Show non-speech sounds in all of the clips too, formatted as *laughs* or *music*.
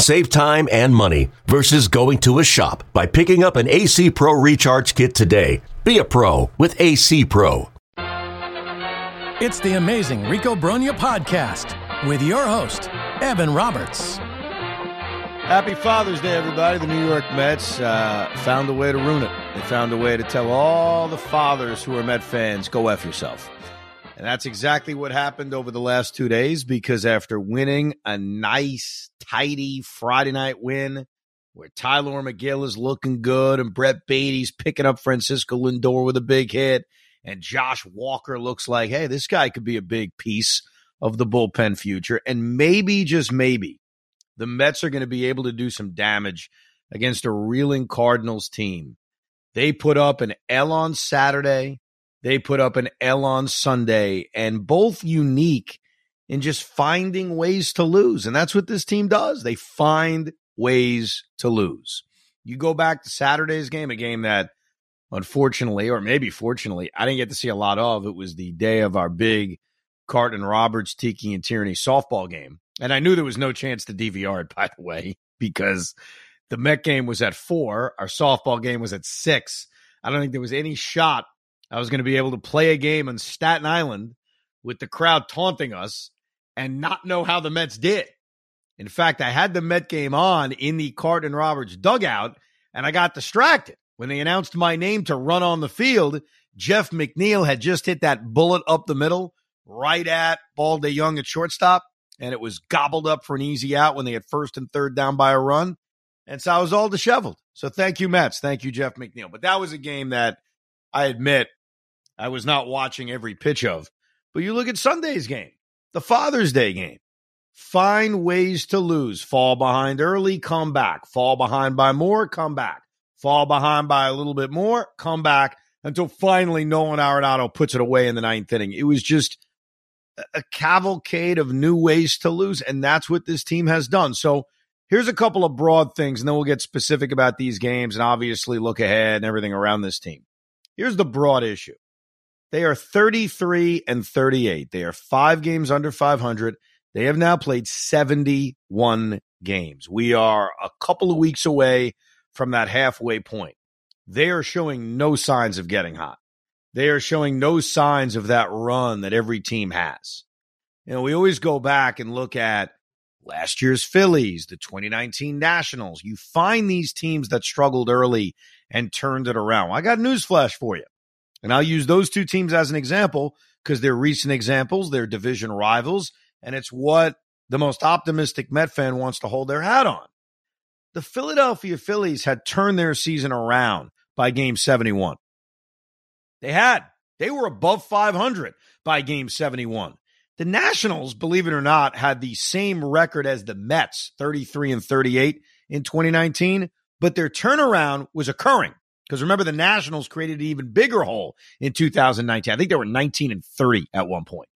Save time and money versus going to a shop by picking up an AC Pro Recharge Kit today. Be a pro with AC Pro. It's the amazing Rico Brogna podcast with your host, Evan Roberts. Happy Father's Day, everybody. The New York Mets uh, found a way to ruin it. They found a way to tell all the fathers who are Met fans, go F yourself. And that's exactly what happened over the last two days because after winning a nice, tidy Friday night win where Tylor Megill is looking good and Brett Baty's picking up Francisco Lindor with a big hit and Josh Walker looks like, hey, this guy could be a big piece of the bullpen future. And maybe, just maybe, the Mets are going to be able to do some damage against a reeling Cardinals team. They put up an L on Saturday. They put up an L on Sunday, and both unique in just finding ways to lose. And that's what this team does. They find ways to lose. You go back to Saturday's game, a game that unfortunately, or maybe fortunately, I didn't get to see a lot of. It was the day of our big Carton Roberts, Tiki, and Tierney softball game. And I knew there was no chance to DVR it, *laughs* by the way, because the Met game was at four. Our softball game was at six. I don't think there was any shot I was going to be able to play a game on Staten Island with the crowd taunting us and not know how the Mets did. In fact, I had the Met game on in the Carton Roberts dugout and I got distracted. When they announced my name to run on the field, Jeff McNeil had just hit that bullet up the middle, right at Paul DeJong at shortstop, and it was gobbled up for an easy out when they had first and third down by a run. And so I was all disheveled. So thank you, Mets. Thank you, Jeff McNeil. But that was a game that I admit I was not watching every pitch of. But you look at Sunday's game, the Father's Day game. Find ways to lose. Fall behind early, come back. Fall behind by more, come back fall behind by a little bit more, come back until finally Nolan Arenado puts it away in the ninth inning. It was just a cavalcade of new ways to lose, and that's what this team has done. So here's a couple of broad things, and then we'll get specific about these games and obviously look ahead and everything around this team. Here's the broad issue. They are 33 and 38. They are five games under 500. They have now played 71 games. We are a couple of weeks away from that halfway point. They are showing no signs of getting hot. They are showing no signs of that run that every team has. You know, we always go back and look at last year's Phillies, the 2019 Nationals. You find these teams that struggled early and turned it around. Well, I got news flash for you. And I'll use those two teams as an example because they're recent examples, they're division rivals, and it's what the most optimistic Met fan wants to hold their hat on the Philadelphia Phillies had turned their season around by game 71. They had. They were above 500 by game 71. The Nationals, believe it or not, had the same record as the Mets, 33 and 38 in 2019, but their turnaround was occurring. Because remember, the Nationals created an even bigger hole in 2019. I think they were 19 and 30 at one point.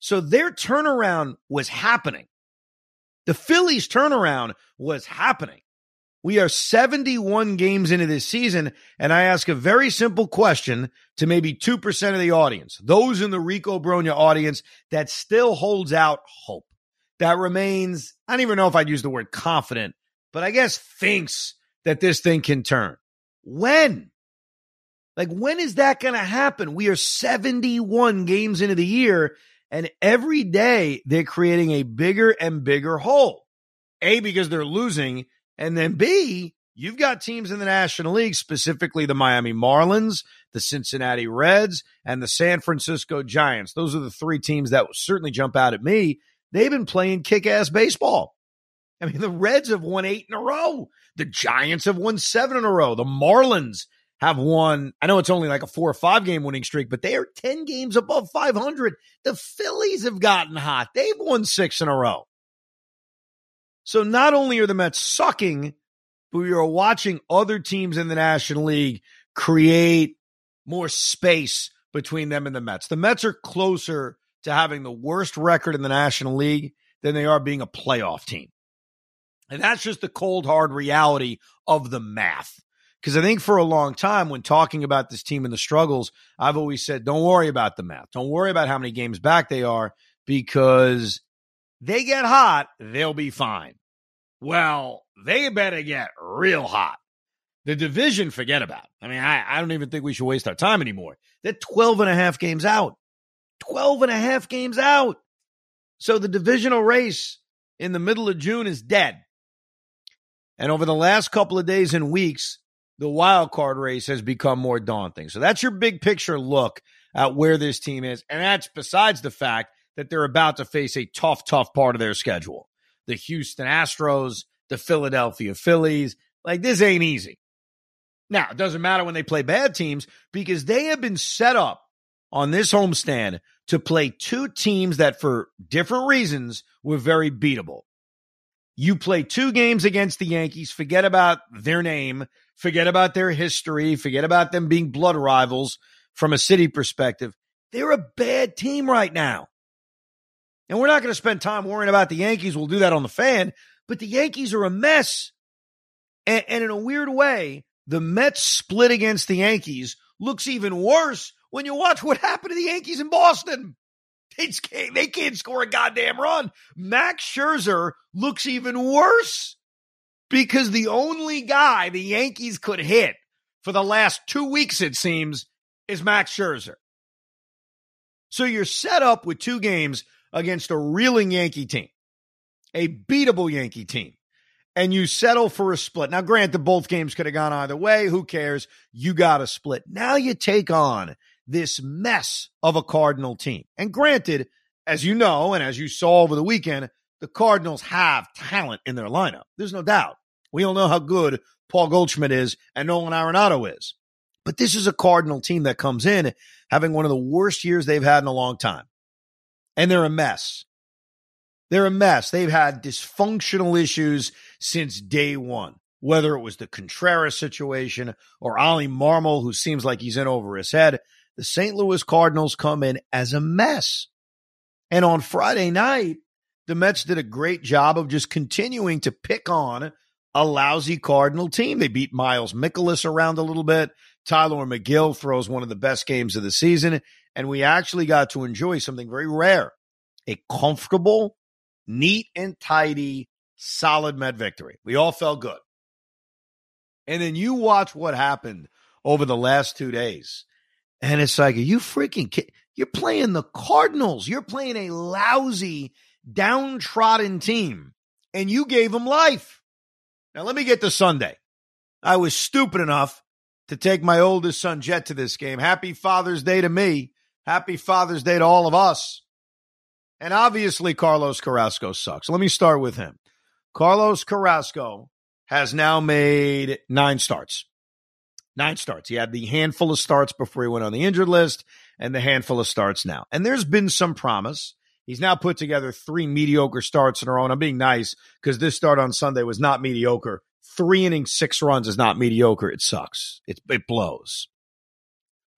So their turnaround was happening. The Phillies' turnaround was happening. We are 71 games into this season, and I ask a very simple question to maybe 2% of the audience, those in the Rico Brogna audience that still holds out hope, that remains, I don't even know if I'd use the word confident, but I guess thinks that this thing can turn. When? Like, when is that going to happen? We are 71 games into the year, and every day they're creating a bigger and bigger hole. A, because they're losing, and then B, you've got teams in the National League, specifically the Miami Marlins, the Cincinnati Reds, and the San Francisco Giants. Those are the three teams that certainly jump out at me. They've been playing kick ass baseball. I mean, the Reds have won eight in a row. The Giants have won seven in a row. The Marlins have won, I know it's only like a four or five game winning streak, but they are 10 games above 500. The Phillies have gotten hot. They've won six in a row. So not only are the Mets sucking, but we are watching other teams in the National League create more space between them and the Mets. The Mets are closer to having the worst record in the National League than they are being a playoff team. And that's just the cold, hard reality of the math. Because I think for a long time, when talking about this team and the struggles, I've always said, don't worry about the math. Don't worry about how many games back they are because they get hot, they'll be fine. Well, they better get real hot. The division, forget about. I mean, I, I don't even think we should waste our time anymore. They're 12 and a half games out. 12 and a half games out. So the divisional race in the middle of June is dead. And over the last couple of days and weeks, the wild card race has become more daunting. So that's your big picture look at where this team is. And that's besides the fact that they're about to face a tough, tough part of their schedule. The Houston Astros, the Philadelphia Phillies. Like, this ain't easy. Now, it doesn't matter when they play bad teams because they have been set up on this homestand to play two teams that, for different reasons, were very beatable. You play two games against the Yankees, forget about their name, forget about their history, forget about them being blood rivals from a city perspective. They're a bad team right now. And we're not going to spend time worrying about the Yankees. We'll do that on the fan. But the Yankees are a mess. And, and in a weird way, the Mets split against the Yankees looks even worse when you watch what happened to the Yankees in Boston. They can't, they can't score a goddamn run. Max Scherzer looks even worse because the only guy the Yankees could hit for the last two weeks, it seems, is Max Scherzer. So you're set up with two games against a reeling Yankee team, a beatable Yankee team, and you settle for a split. Now, granted, both games could have gone either way. Who cares? You got a split. Now you take on this mess of a Cardinal team. And granted, as you know, and as you saw over the weekend, the Cardinals have talent in their lineup. There's no doubt. We all know how good Paul Goldschmidt is and Nolan Arenado is. But this is a Cardinal team that comes in having one of the worst years they've had in a long time and they're a mess. They're a mess. They've had dysfunctional issues since day one, whether it was the Contreras situation or Oli Marmol, who seems like he's in over his head. The St. Louis Cardinals come in as a mess. And on Friday night, the Mets did a great job of just continuing to pick on a lousy Cardinal team. They beat Miles Mikolas around a little bit. Tylor Megill throws one of the best games of the season and we actually got to enjoy something very rare a comfortable, neat and tidy, solid Met victory. We all felt good. And then you watch what happened over the last two days. And it's like, you freaking kidding? You're playing the Cardinals. You're playing a lousy, downtrodden team, and you gave them life. Now, let me get to Sunday. I was stupid enough to take my oldest son, Jet, to this game. Happy Father's Day to me. Happy Father's Day to all of us. And obviously, Carlos Carrasco sucks. Let me start with him. Carlos Carrasco has now made nine starts. Nine starts. He had the handful of starts before he went on the injured list and the handful of starts now. And there's been some promise. He's now put together three mediocre starts in a row. And I'm being nice because this start on Sunday was not mediocre. Three innings, six runs is not mediocre. It sucks. It, it blows.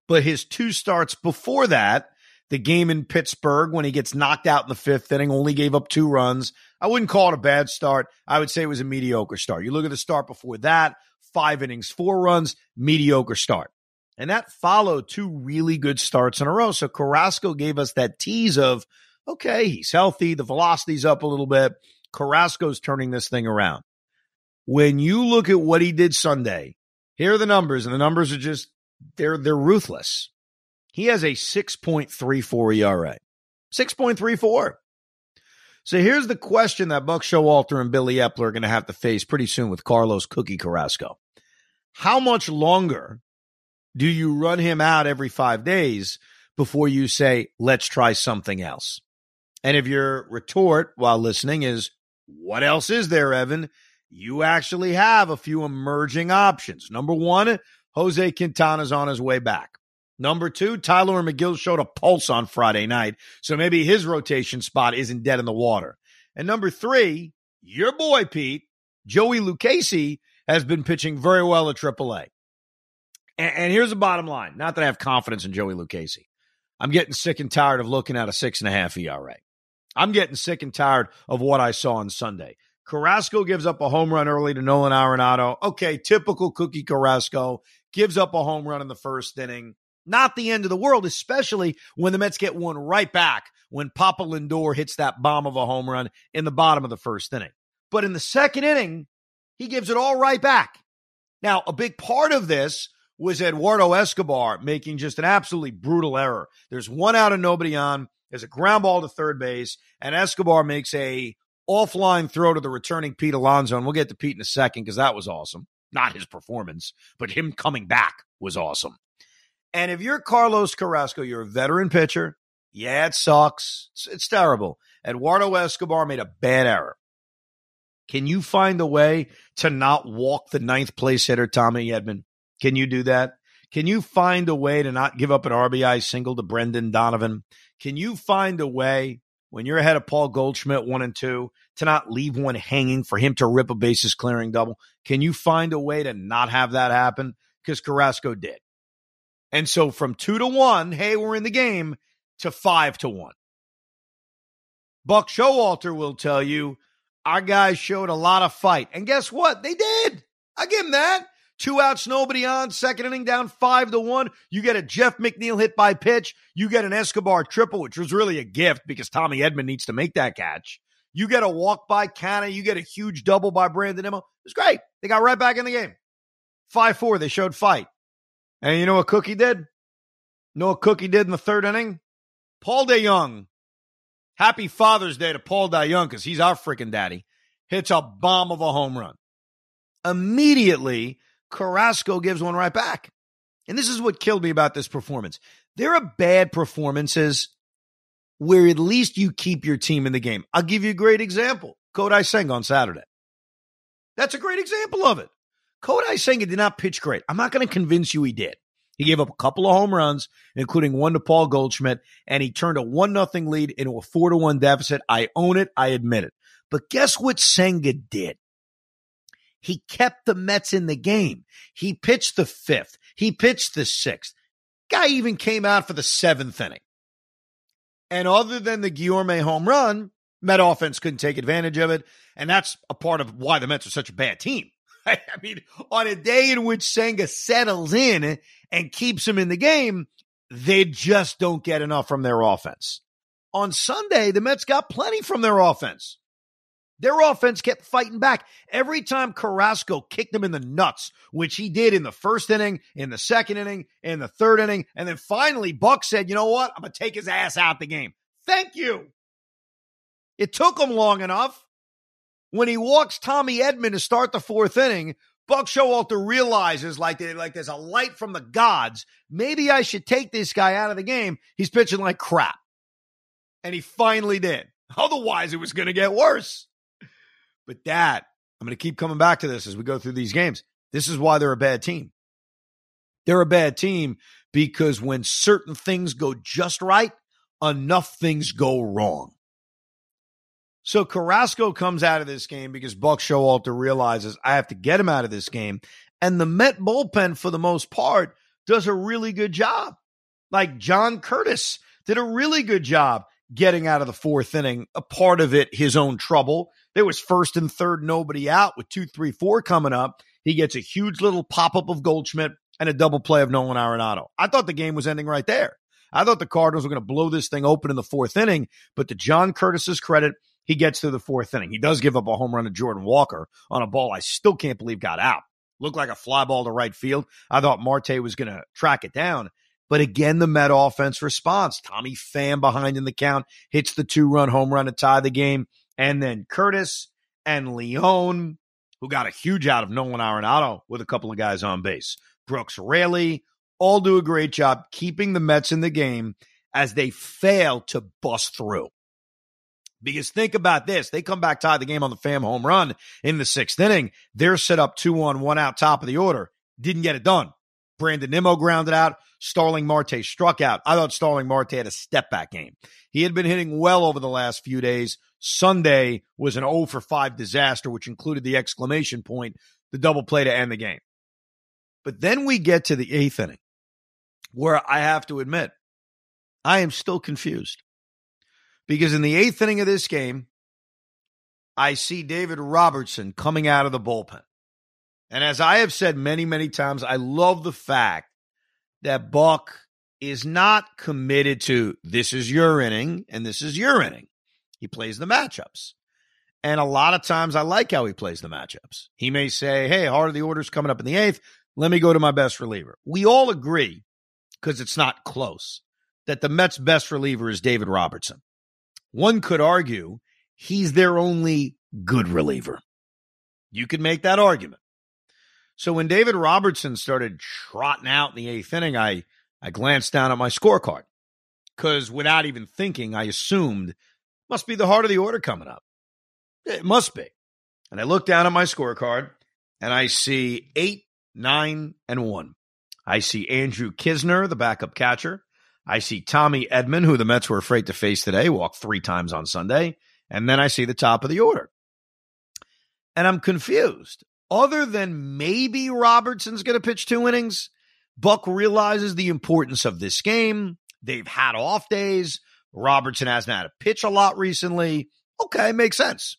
But his two starts before that, The game in Pittsburgh when he gets knocked out in the fifth inning, only gave up two runs. I wouldn't call it a bad start. I would say it was a mediocre start. You look at the start before that, five innings, four runs, mediocre start. And that followed two really good starts in a row. So Carrasco gave us that tease of, okay, he's healthy. The velocity's up a little bit. Carrasco's turning this thing around. When you look at what he did Sunday, here are the numbers, and the numbers are just they're they're ruthless. He has a 6.34 ERA. 6.34. So here's the question that Buck Showalter and Billy Eppler are going to have to face pretty soon with Carlos Cookie Carrasco. How much longer do you run him out every five days before you say, let's try something else? And if your retort while listening is, what else is there, Evan? You actually have a few emerging options. Number one, Jose Quintana's on his way back. Number two, Tylor Megill showed a pulse on Friday night, so maybe his rotation spot isn't dead in the water. And number three, your boy Pete, Joey Lucchesi, has been pitching very well at AAA. And, and here's the bottom line. Not that I have confidence in Joey Lucchesi. I'm getting sick and tired of looking at a six and a half ERA. I'm getting sick and tired of what I saw on Sunday. Carrasco gives up a home run early to Nolan Arenado. Okay, typical Cookie Carrasco gives up a home run in the first inning. Not the end of the world, especially when the Mets get one right back when Papa Lindor hits that bomb of a home run in the bottom of the first inning. But in the second inning, he gives it all right back. Now, a big part of this was Eduardo Escobar making just an absolutely brutal error. There's one out and nobody on. There's a ground ball to third base, and Escobar makes a offline throw to the returning Pete Alonso. And we'll get to Pete in a second because that was awesome. Not his performance, but him coming back was awesome. And if you're Carlos Carrasco, you're a veteran pitcher. Yeah, it sucks. It's, it's terrible. Eduardo Escobar made a bad error. Can you find a way to not walk the ninth place hitter, Tommy Edman? Can you do that? Can you find a way to not give up an RBI single to Brendan Donovan? Can you find a way when you're ahead of Paul Goldschmidt one and two to not leave one hanging for him to rip a bases clearing double? Can you find a way to not have that happen? Because Carrasco did. And so from two to one, hey, we're in the game, to five to one. Buck Showalter will tell you our guys showed a lot of fight. And guess what? They did. I give him that. Two outs, nobody on. Second inning down five to one. You get a Jeff McNeil hit by pitch. You get an Escobar triple, which was really a gift because Tommy Edman needs to make that catch. You get a walk by Canha. You get a huge double by Brandon Nimmo. It was great. They got right back in the game. 5 4. They showed fight. And you know what Cookie did? You know what Cookie did in the third inning? Paul DeJong. Happy Father's Day to Paul DeJong because he's our freaking daddy. Hits a bomb of a home run. Immediately, Carrasco gives one right back. And this is what killed me about this performance. There are bad performances where at least you keep your team in the game. I'll give you a great example. Kodai Senga on Saturday. That's a great example of it. Kodai Senga did not pitch great. I'm not going to convince you he did. He gave up a couple of home runs, including one to Paul Goldschmidt, and he turned a one nothing lead into a four to one deficit. I own it. I admit it. But guess what Senga did? He kept the Mets in the game. He pitched the fifth. He pitched the sixth. Guy even came out for the seventh inning. And other than the Guillorme home run, Met offense couldn't take advantage of it. And that's a part of why the Mets are such a bad team. *laughs* I mean, on a day in which Senga settles in and keeps him in the game, they just don't get enough from their offense. On Sunday, the Mets got plenty from their offense. Their offense kept fighting back. Every time Carrasco kicked them in the nuts, which he did in the first inning, in the second inning, in the third inning, and then finally Buck said, "You know what? I'm going to take his ass out the game." Thank you. It took him long enough. When he walks Tommy Edman to start the fourth inning, Buck Showalter realizes like, like there's a light from the gods. Maybe I should take this guy out of the game. He's pitching like crap. And he finally did. *laughs* Otherwise, it was going to get worse. But that, I'm going to keep coming back to this as we go through these games. This is why they're a bad team. They're a bad team because when certain things go just right, enough things go wrong. So Carrasco comes out of this game because Buck Showalter realizes I have to get him out of this game. And the Met bullpen, for the most part, does a really good job. Like John Curtis did a really good job getting out of the fourth inning. A part of it, his own trouble. There was first and third, nobody out with two, three, four coming up. He gets a huge little pop up of Goldschmidt and a double play of Nolan Arenado. I thought the game was ending right there. I thought the Cardinals were going to blow this thing open in the fourth inning, but to John Curtis's credit, he gets through the fourth inning. He does give up a home run to Jordan Walker on a ball I still can't believe got out. Looked like a fly ball to right field. I thought Marte was going to track it down. But again, the Met offense response. Tommy Pham behind in the count hits the two run home run to tie the game. And then Curtis and Leone, who got a huge out of Nolan Arenado with a couple of guys on base. Brooks Raley, all do a great job keeping the Mets in the game as they fail to bust through. Because think about this. They come back, tie the game on the Pham home run in the sixth inning. They're set up two on, one out, top of the order. Didn't get it done. Brandon Nimmo grounded out. Starling Marte struck out. I thought Starling Marte had a step back game. He had been hitting well over the last few days. Sunday was an 0 for 5 disaster, which included the exclamation point, the double play to end the game. But then we get to the eighth inning, where I have to admit, I am still confused. Because in the eighth inning of this game, I see David Robertson coming out of the bullpen. And as I have said many, many times, I love the fact that Buck is not committed to this is your inning and this is your inning. He plays the matchups. And a lot of times I like how he plays the matchups. He may say, Hey, heart of the order's coming up in the eighth. Let me go to my best reliever. We all agree, because it's not close, that the Mets' best reliever is David Robertson. One could argue he's their only good reliever. You could make that argument. So when David Robertson started trotting out in the eighth inning, I, I glanced down at my scorecard because without even thinking, I assumed must be the heart of the order coming up. It must be. And I look down at my scorecard and I see eight, nine, and one. I see Andrew Knizner, the backup catcher. I see Tommy Edman, who the Mets were afraid to face today, walk three times on Sunday. And then I see the top of the order. And I'm confused other than maybe Robertson's going to pitch two innings, Buck realizes the importance of this game. They've had off days. Robertson hasn't had to pitch a lot recently. Okay, makes sense.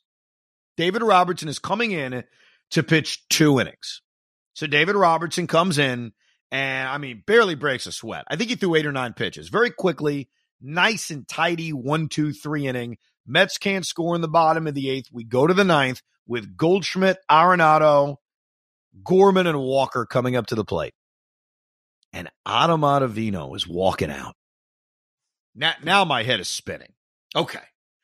David Robertson is coming in to pitch two innings. So David Robertson comes in and, I mean, barely breaks a sweat. I think he threw eight or nine pitches very quickly, nice and tidy one, two, three inning. Mets can't score in the bottom of the eighth. We go to the ninth with Goldschmidt, Arenado, Gorman, and Walker coming up to the plate. And Adam is walking out. Now, now my head is spinning. Okay.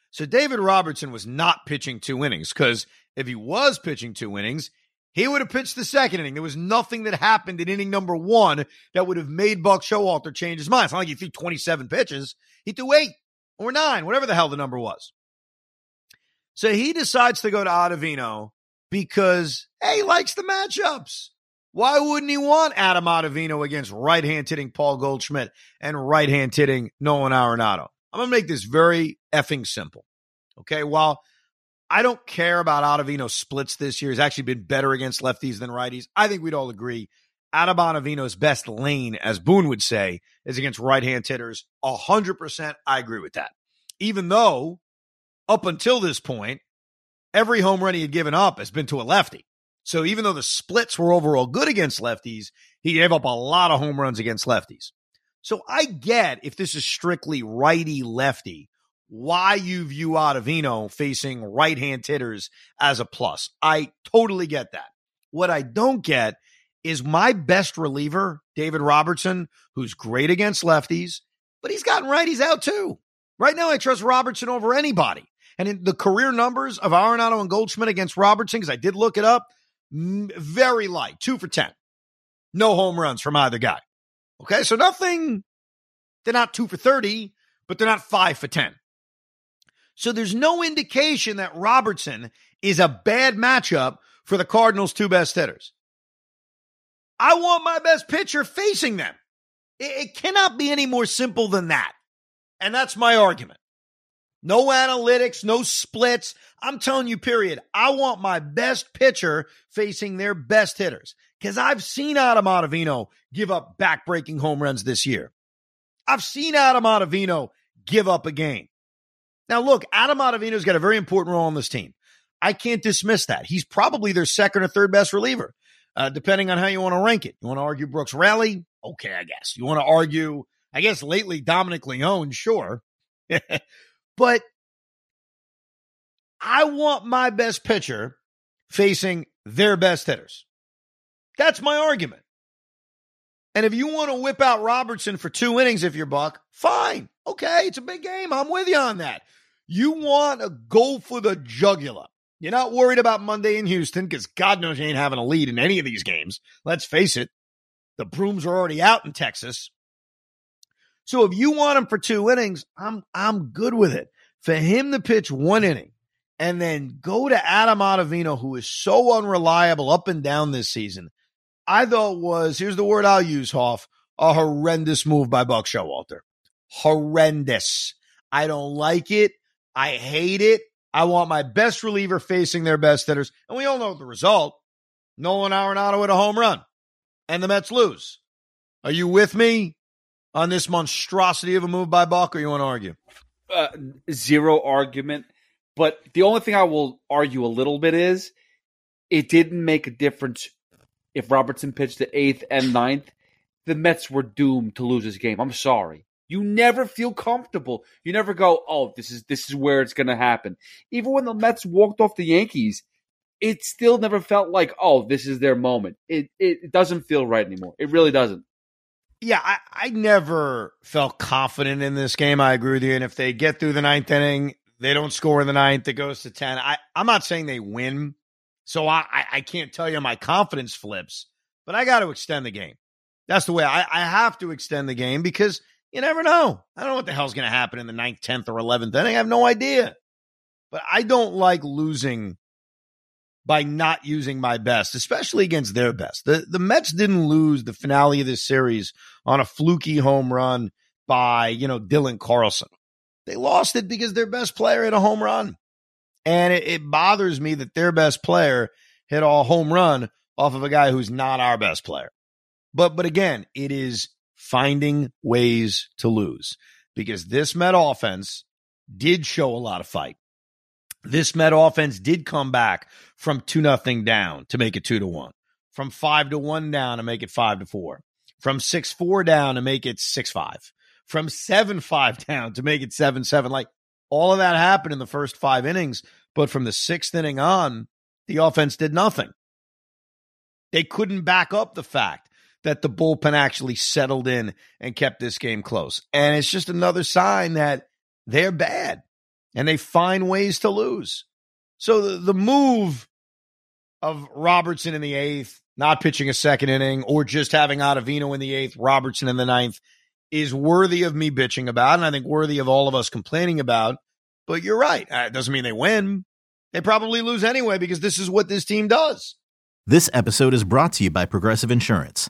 So David Robertson was not pitching two innings because if he was pitching two innings, he would have pitched the second inning. There was nothing that happened in inning number one that would have made Buck Showalter change his mind. It's not like he threw 27 pitches. He threw eight or nine, whatever the hell the number was. So he decides to go to Ottavino because, hey, he likes the matchups. Why wouldn't he want Adam Ottavino against right hand hitting Paul Goldschmidt and right hand hitting Nolan Arenado? I'm going to make this very effing simple. Okay. While I don't care about Ottavino splits this year, he's actually been better against lefties than righties. I think we'd all agree Adam Ottavino's best lane, as Boone would say, is against right hand hitters. 100%. I agree with that. Even though up until this point, every home run he had given up has been to a lefty. So even though the splits were overall good against lefties, he gave up a lot of home runs against lefties. So I get if this is strictly righty lefty, why you view Ottavino facing right hand hitters as a plus. I totally get that. What I don't get is my best reliever, David Robertson, who's great against lefties, but he's gotten righties out too. Right now, I trust Robertson over anybody. And in the career numbers of Arenado and Goldschmidt against Robertson, because I did look it up, very light, two for 10. No home runs from either guy. Okay, so nothing, they're not two for 30, but they're not five for 10. So there's no indication that Robertson is a bad matchup for the Cardinals' two best hitters. I want my best pitcher facing them. It, it cannot be any more simple than that. And that's my argument. No analytics, no splits. I'm telling you, period. I want my best pitcher facing their best hitters because I've seen Adam Ottavino give up backbreaking home runs this year. I've seen Adam Ottavino give up a game. Now, look, Adam Ottavino's got a very important role on this team. I can't dismiss that. He's probably their second or third best reliever, uh, depending on how you want to rank it. You want to argue Brooks Raley? Okay, I guess. You want to argue, I guess, lately Dominic Leone? Sure. *laughs* but I want my best pitcher facing their best hitters. That's my argument. And if you want to whip out Robertson for two innings if you're Buck, fine. Okay, it's a big game. I'm with you on that. You want to go for the jugular. You're not worried about Monday in Houston because God knows you ain't having a lead in any of these games. Let's face it, the brooms are already out in Texas. So if you want him for two innings, I'm I'm good with it. For him to pitch one inning and then go to Adam Ottavino, who is so unreliable up and down this season, I thought was, here's the word I'll use, Hoff, a horrendous move by Buck Showalter. Horrendous. I don't like it. I hate it. I want my best reliever facing their best hitters. And we all know the result. Nolan Arenado at a home run. And the Mets lose. Are you with me on this monstrosity of a move by Buck, or you want to argue? Uh, zero argument. But the only thing I will argue a little bit is it didn't make a difference if Robertson pitched the eighth and ninth. The Mets were doomed to lose this game. I'm sorry. You never feel comfortable. You never go, "Oh, this is this is where it's going to happen." Even when the Mets walked off the Yankees, it still never felt like, "Oh, this is their moment." It it, doesn't feel right anymore. It really doesn't. Yeah, I, I never felt confident in this game. I agree with you. And if they get through the ninth inning they don't score in the ninth. It goes to 10. I, I'm not saying they win. So I, I can't tell you my confidence flips, but I got to extend the game. That's the way I, I have to extend the game because you never know. I don't know what the hell's going to happen in the ninth, 10th, or 11th inning. I have no idea. But I don't like losing by not using my best, especially against their best. The the Mets didn't lose the finale of this series on a fluky home run by, you know, Dylan Carlson. They lost it because their best player hit a home run. And it, it bothers me that their best player hit a home run off of a guy who's not our best player. But but again, it is finding ways to lose because this Met offense did show a lot of fight. This Met offense did come back from two nothing down to make it two to one, from five to one down to make it five to four, from six four down to make it six five from 7 5 *laughs* down to make it 7 7. Like all of that happened in the first five innings. But from the sixth inning on, the offense did nothing. They couldn't back up the fact that the bullpen actually settled in and kept this game close. And it's just another sign that they're bad and they find ways to lose. So the, the move of Robertson in the eighth, not pitching a second inning, or just having Ottavino in the eighth, Robertson in the ninth, is worthy of me bitching about, and I think worthy of all of us complaining about. But you're right. Uh, it doesn't mean they win. They probably lose anyway because this is what this team does. This episode is brought to you by Progressive Insurance.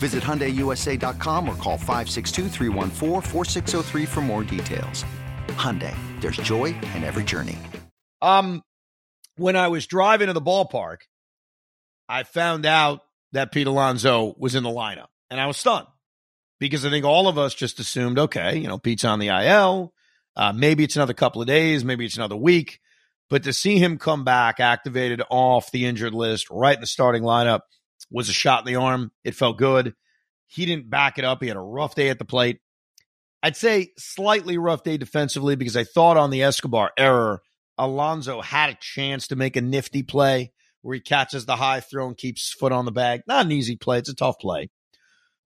Visit HyundaiUSA.com or call 562 for more details. Hyundai, there's joy in every journey. Um, when I was driving to the ballpark, I found out that Pete Alonso was in the lineup, and I was stunned because I think all of us just assumed, okay, you know, Pete's on the IL uh, maybe it's another couple of days, maybe it's another week, but to see him come back activated off the injured list right in the starting lineup was a shot in the arm. It felt good. He didn't back it up. He had a rough day at the plate. I'd say slightly rough day defensively because I thought on the Escobar error, Alonso had a chance to make a nifty play where he catches the high throw and keeps his foot on the bag. Not an easy play. It's a tough play.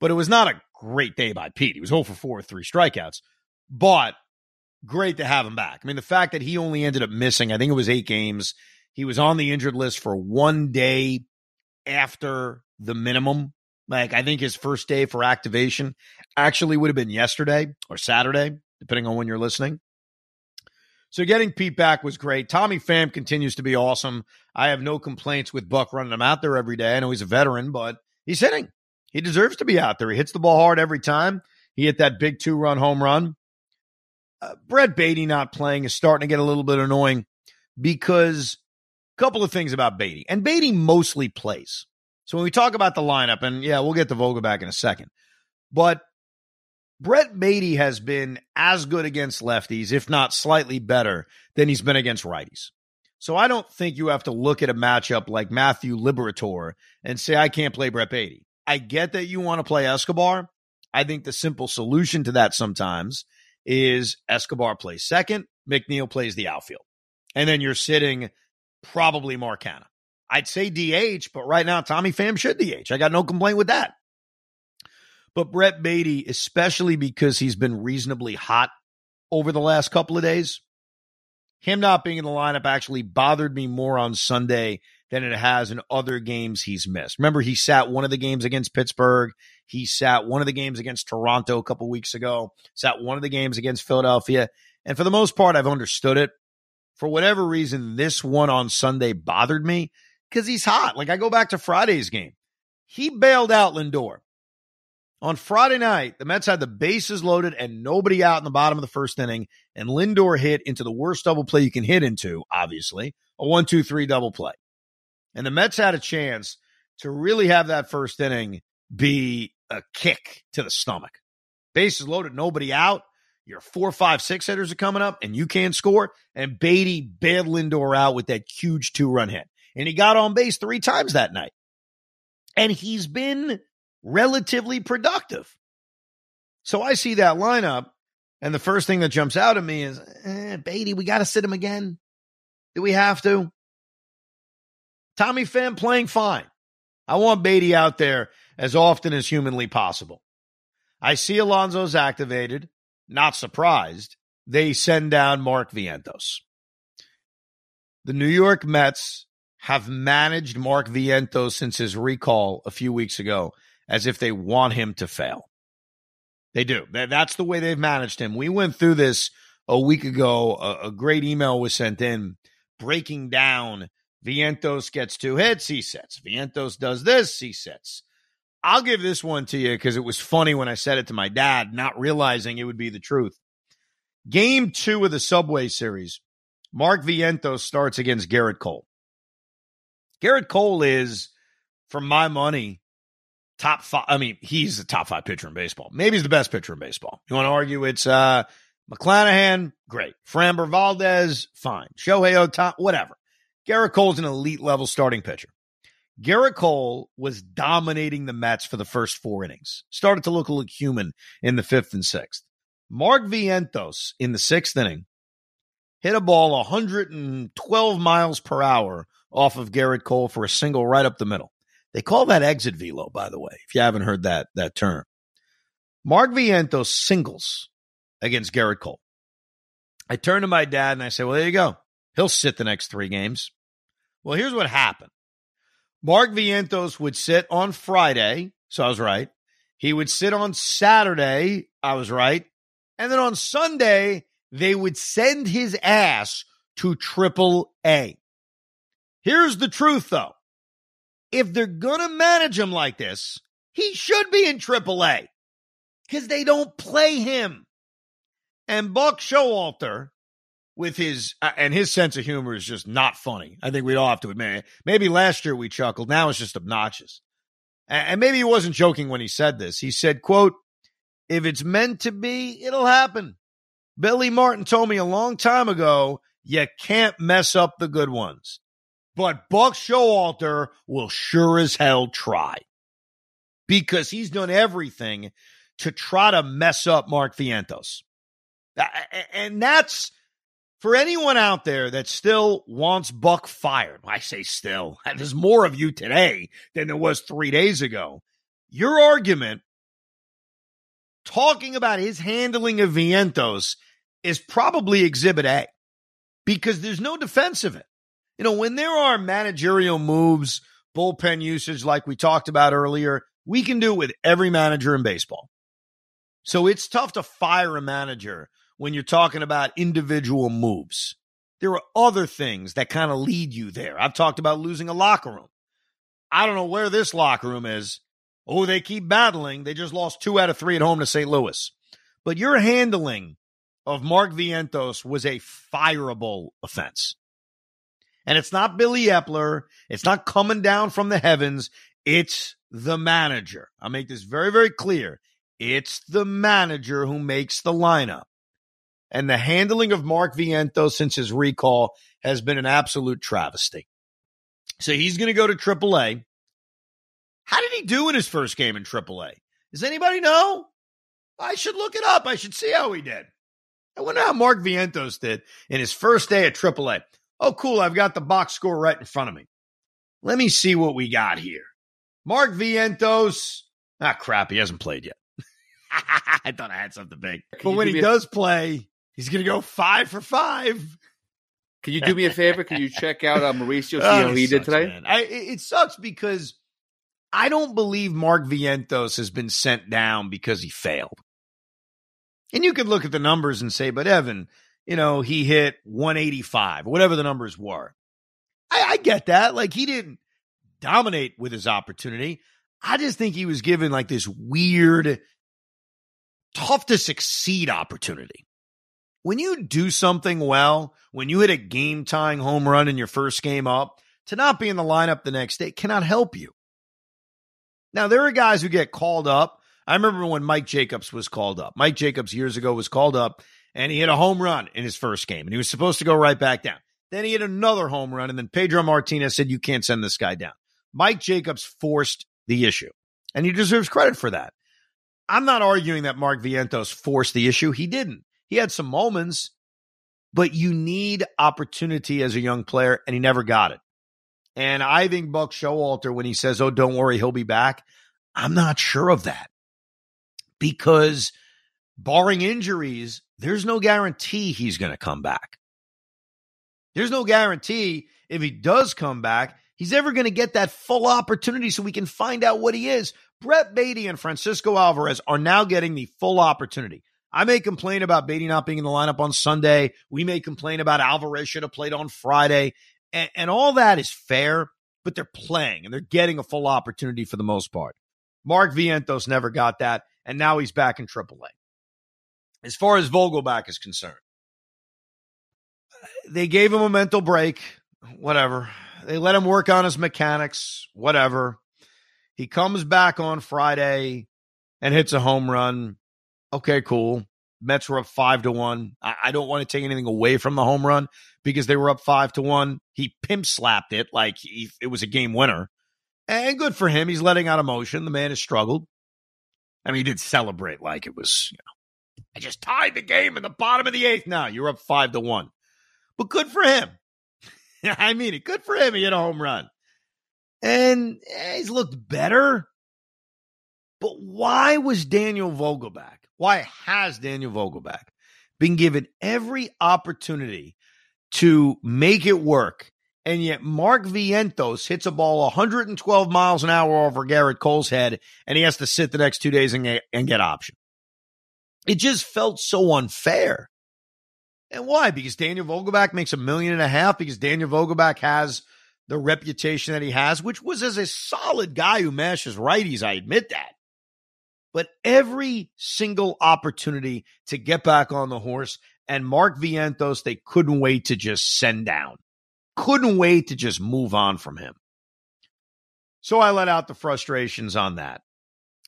But it was not a great day by Pete. He was 0 for 4 with three strikeouts. But great to have him back. I mean, the fact that he only ended up missing, I think it was eight games. He was on the injured list for one day after the minimum. Like, I think his first day for activation actually would have been yesterday or Saturday, depending on when you're listening. So getting Pete back was great. Tommy Pham continues to be awesome. I have no complaints with Buck running him out there every day. I know he's a veteran, but he's hitting. He deserves to be out there. He hits the ball hard every time. He hit that big two run home run. Uh, Brett Baty not playing is starting to get a little bit annoying because couple of things about Baty, And Baty mostly plays. So when we talk about the lineup, and yeah, we'll get to Vogelbach in a second, but Brett Baty has been as good against lefties, if not slightly better, than he's been against righties. So I don't think you have to look at a matchup like Matthew Liberatore and say, I can't play Brett Baty. I get that you want to play Escobar. I think the simple solution to that sometimes is Escobar plays second, McNeil plays the outfield. And then you're sitting probably Mark Canha. I'd say DH, but right now Tommy Pham should DH. I got no complaint with that. But Brett Baty, especially because he's been reasonably hot over the last couple of days, him not being in the lineup actually bothered me more on Sunday than it has in other games he's missed. Remember, he sat one of the games against Pittsburgh. He sat one of the games against Toronto a couple weeks ago, sat one of the games against Philadelphia. And for the most part, I've understood it. For whatever reason, this one on Sunday bothered me because he's hot. Like I go back to Friday's game. He bailed out Lindor. On Friday night, the Mets had the bases loaded and nobody out in the bottom of the first inning, and Lindor hit into the worst double play you can hit into, obviously, a one, two, three double play. And the Mets had a chance to really have that first inning be a kick to the stomach. Bases loaded, nobody out. Your four, five, six hitters are coming up, and you can't score. And Baty bailed Lindor out with that huge two run hit. And he got on base three times that night. And he's been relatively productive. So I see that lineup, and the first thing that jumps out at me is, eh, Baty, we got to sit him again. Do we have to? Tommy Pham playing fine. I want Baty out there as often as humanly possible. I see Alonso's activated. Not surprised. They send down Mark Vientos. The New York Mets have managed Mark Vientos since his recall a few weeks ago as if they want him to fail. They do. That's the way they've managed him. We went through this a week ago. A, a great email was sent in breaking down Vientos gets two hits, he sets. Vientos does this, he sits. I'll give this one to you because it was funny when I said it to my dad, not realizing it would be the truth. Game two of the Subway Series, Mark Vientos starts against Gerrit Cole. Gerrit Cole is, for my money, top five. I mean, he's the top five pitcher in baseball. Maybe he's the best pitcher in baseball. You want to argue it's uh, McClanahan? Great. Framber Valdez? Fine. Shohei Ohtani? Whatever. Gerrit Cole's an elite level starting pitcher. Gerrit Cole was dominating the Mets for the first four innings. Started to look a little human in the fifth and sixth. Mark Vientos in the sixth inning hit a ball 112 miles per hour off of Gerrit Cole for a single right up the middle. They call that exit velo, by the way, if you haven't heard that, that term. Mark Vientos singles against Gerrit Cole. I turn to my dad and I say, well, there you go. He'll sit the next three games. Well, here's what happened. Mark Vientos would sit on Friday. So I was right. He would sit on Saturday. I was right. And then on Sunday, they would send his ass to triple A. Here's the truth though if they're going to manage him like this, he should be in AAA because they don't play him. And Buck Showalter, with his uh, and his sense of humor is just not funny. I think we'd all have to admit. Maybe last year we chuckled. Now it's just obnoxious. And, maybe he wasn't joking when he said this. He said, "quote If it's meant to be, it'll happen." Billy Martin told me a long time ago, you can't mess up the good ones but Buck Showalter will sure as hell try because he's done everything to try to mess up Mark Vientos. And that's For anyone out there that still wants Buck fired, I say still, *laughs* there's more of you today than there was three days ago. Your argument talking about his handling of Vientos is probably exhibit A because there's no defense of it. You know, when there are managerial moves, bullpen usage like we talked about earlier, we can do it with every manager in baseball. So it's tough to fire a manager when you're talking about individual moves. There are other things that kind of lead you there. I've talked about losing a locker room. I don't know where this locker room is. Oh, they keep battling. They just lost two out of three at home to St. Louis. But your handling of Mark Vientos was a fireable offense. And it's not Billy Eppler. It's not coming down from the heavens. It's the manager. I'll make this very, very clear. It's the manager who makes the lineup. And the handling of Mark Vientos since his recall has been an absolute travesty. So he's going to go to AAA. How did he do in his first game in AAA? Does anybody know? I should look it up. I should see how he did. I wonder how Mark Vientos did in his first day at AAA. Oh, cool. I've got the box score right in front of me. Let me see what we got here. Mark Vientos. Ah, crap. He hasn't played yet. *laughs* I thought I had something big. But when he does play, he's going to go five for five. Can you do me a favor? Can you check out uh, Mauricio, *laughs* see Oh, how he did sucks, today? I, it it sucks because I don't believe Mark Vientos has been sent down because he failed. And you could look at the numbers and say, but Evan, you know, he hit 185, whatever the numbers were. I, I get that. Like he didn't dominate with his opportunity. I just think he was given like this weird, tough to succeed opportunity. When you do something well, when you hit a game tying home run in your first game up, to not be in the lineup the next day cannot help you. Now, there are guys who get called up. I remember when Mike Jacobs was called up. Mike Jacobs years ago was called up and he hit a home run in his first game and he was supposed to go right back down. Then he hit another home run and then Pedro Martinez said, You can't send this guy down. Mike Jacobs forced the issue and he deserves credit for that. I'm not arguing that Mark Vientos forced the issue. He didn't. He had some moments, but you need opportunity as a young player and he never got it. And I think Buck Showalter, when he says, Oh, don't worry, he'll be back, I'm not sure of that because barring injuries, there's no guarantee he's going to come back. There's no guarantee if he does come back, he's ever going to get that full opportunity so we can find out what he is. Brett Baty and Francisco Alvarez are now getting the full opportunity. I may complain about Baty not being in the lineup on Sunday. We may complain about Alvarez should have played on Friday. And, and all that is fair, but they're playing and they're getting a full opportunity for the most part. Mark Vientos never got that, and now he's back in AAA. As far as Vogelbach is concerned, they gave him a mental break, whatever. They let him work on his mechanics, whatever. He comes back on Friday and hits a home run. Okay, cool. Mets were up five to one. I, I don't want to take anything away from the home run because they were up five to one. He pimp slapped it like he, it was a game winner. And good for him. He's letting out emotion. The man has struggled. I mean, he did celebrate like it was, you know, I just tied the game in the bottom of the eighth. Now you're up five to one. But good for him. *laughs* I mean it. Good for him. He hit a home run. And eh, he's looked better. But why was Daniel Vogelbach? Why has Daniel Vogelbach been given every opportunity to make it work? And yet Mark Vientos hits a ball 112 miles an hour over Gerrit Cole's head, and he has to sit the next two days and get, and get option. It just felt so unfair. And why? Because Daniel Vogelbach makes a million and a half, because Daniel Vogelbach has the reputation that he has, which was as a solid guy who mashes righties. I admit that. But every single opportunity to get back on the horse and Mark Vientos, they couldn't wait to just send down. Couldn't wait to just move on from him. So I let out the frustrations on that.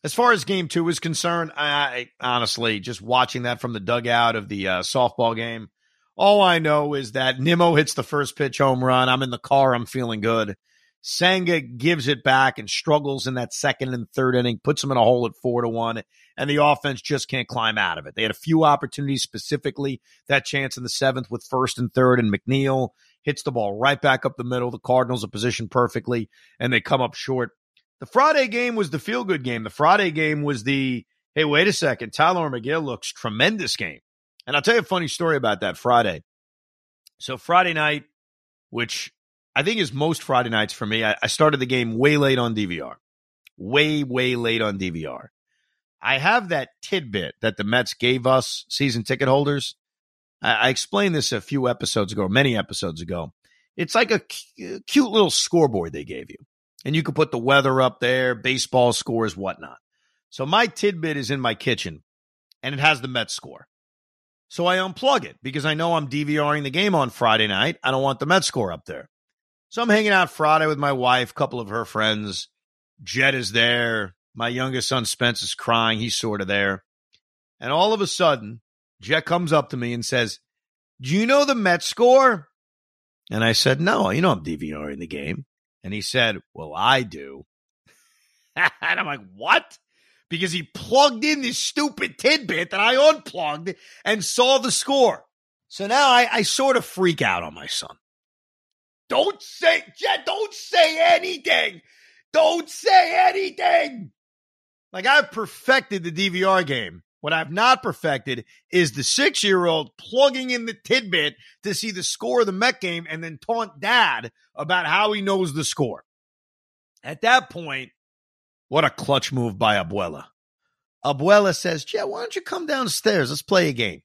As far as game two is concerned, I honestly just watching that from the dugout of the uh, softball game. All I know is that Nimmo hits the first pitch home run. I'm in the car. I'm feeling good. Senga gives it back and struggles in that second and third inning, puts them in a hole at four to one, and the offense just can't climb out of it. They had a few opportunities, specifically that chance in the seventh with first and third, and McNeil hits the ball right back up the middle. The Cardinals are positioned perfectly, and they come up short. The Friday game was the feel good game. The Friday game was the hey, wait a second, Tylor Megill looks tremendous game. And I'll tell you a funny story about that Friday. So Friday night, which I think is most Friday nights for me. I, I, started the game way late on DVR, way, way late on DVR. I have that tidbit that the Mets gave us season ticket holders. I, I explained this a few episodes ago, many episodes ago. It's like a c- uh, cute little scoreboard they gave you, and you could put the weather up there, baseball scores, whatnot. So my tidbit is in my kitchen, and it has the Mets score. So I unplug it because I know I'm DVRing the game on Friday night. I don't want the Mets score up there. So I'm hanging out Friday with my wife, a couple of her friends. Jet is there. My youngest son Spence is crying. He's sort of there. And all of a sudden, Jet comes up to me and says, Do you know the Mets score? And I said, No, you know I'm DVRing the game. And he said, Well, I do. *laughs* and I'm like, What? Because he plugged in this stupid tidbit that I unplugged and saw the score. So now I, I sort of freak out on my son. Don't say, Jet, don't say anything. Don't say anything. Like I've perfected the DVR game. What I've not perfected is the six year old plugging in the tidbit to see the score of the Met game and then taunt dad about how he knows the score. At that point, what a clutch move by Abuela. Abuela says, Jet, why don't you come downstairs? Let's play a game.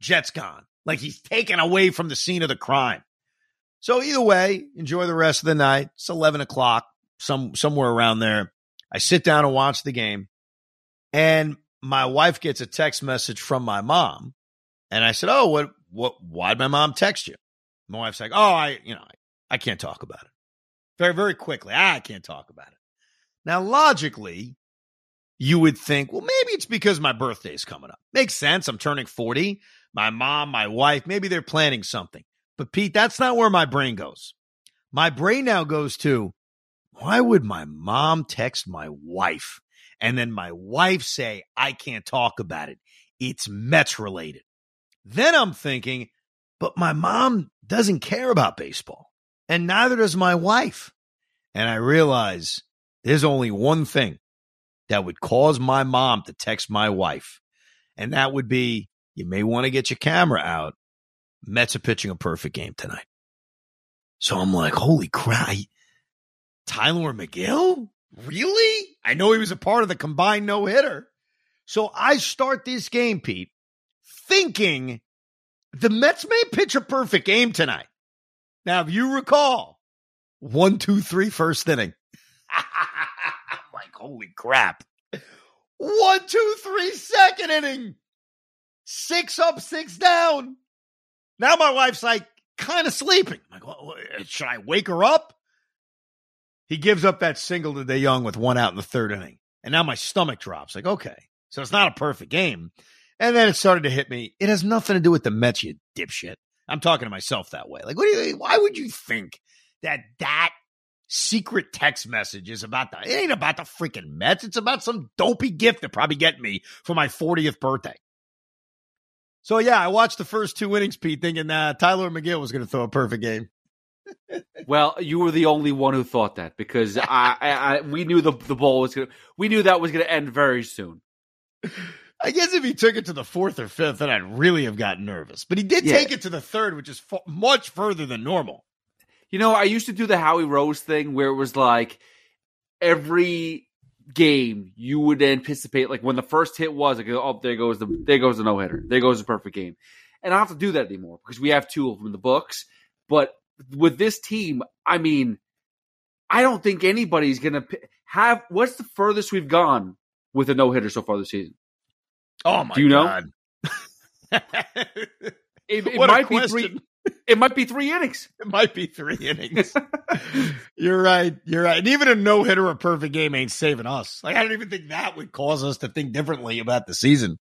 Jet's gone. Like he's taken away from the scene of the crime. So either way, enjoy the rest of the night. It's 11 o'clock, some, somewhere around there. I sit down and watch the game and my wife gets a text message from my mom. And I said, Oh, what, what, why'd my mom text you? My wife's like, Oh, I, you know, I, I can't talk about it. Very, very quickly. Ah, I can't talk about it. Now, logically, you would think, well, maybe it's because my birthday's coming up. Makes sense. I'm turning 40. My mom, my wife, maybe they're planning something. But Pete, that's not where my brain goes. My brain now goes to why would my mom text my wife and then my wife say, I can't talk about it? It's Mets related. Then I'm thinking, but my mom doesn't care about baseball and neither does my wife. And I realize there's only one thing that would cause my mom to text my wife. And that would be, you may want to get your camera out Mets are pitching a perfect game tonight. So I'm like, holy crap. Tylor Megill? Really? I know he was a part of the combined no hitter. So I start this game, Pete, thinking the Mets may pitch a perfect game tonight. Now, if you recall, one, two, three, first inning. *laughs* I'm like, holy crap. One, two, three, second inning. Six up, six down. Now my wife's like kind of sleeping. I'm like, eh, should I wake her up? He gives up that single to DeJong with one out in the third inning. And now my stomach drops. Like, okay. So it's not a perfect game. And then it started to hit me. It has nothing to do with the Mets, you dipshit. I'm talking to myself that way. Like, what do you, why would you think that that secret text message is about the, it ain't about the freaking Mets. It's about some dopey gift that probably get me for my 40th birthday. So yeah, I watched the first two innings, Pete, thinking that Tylor Megill was going to throw a perfect game. well, you were the only one who thought that because I, I, I we knew the the ball was going we knew that was going to end very soon. I guess if he took it to the fourth or fifth, then I'd really have gotten nervous. But he did yeah. take it to the third, which is much further than normal. You know, I used to do the Howie Rose thing where it was like every game you would anticipate like when the first hit was like oh there goes the there goes the no hitter there goes the perfect game. And I don't have to do that anymore because we have two of them in the books. But with this team I mean I don't think anybody's gonna have what's the furthest we've gone with a no hitter so far this season? Oh my do you God. know *laughs* it, it might be three it might be three innings. It might be three innings. You're right. You're right. And even a no hitter or perfect game ain't saving us. Like I don't even think that would cause us to think differently about the season.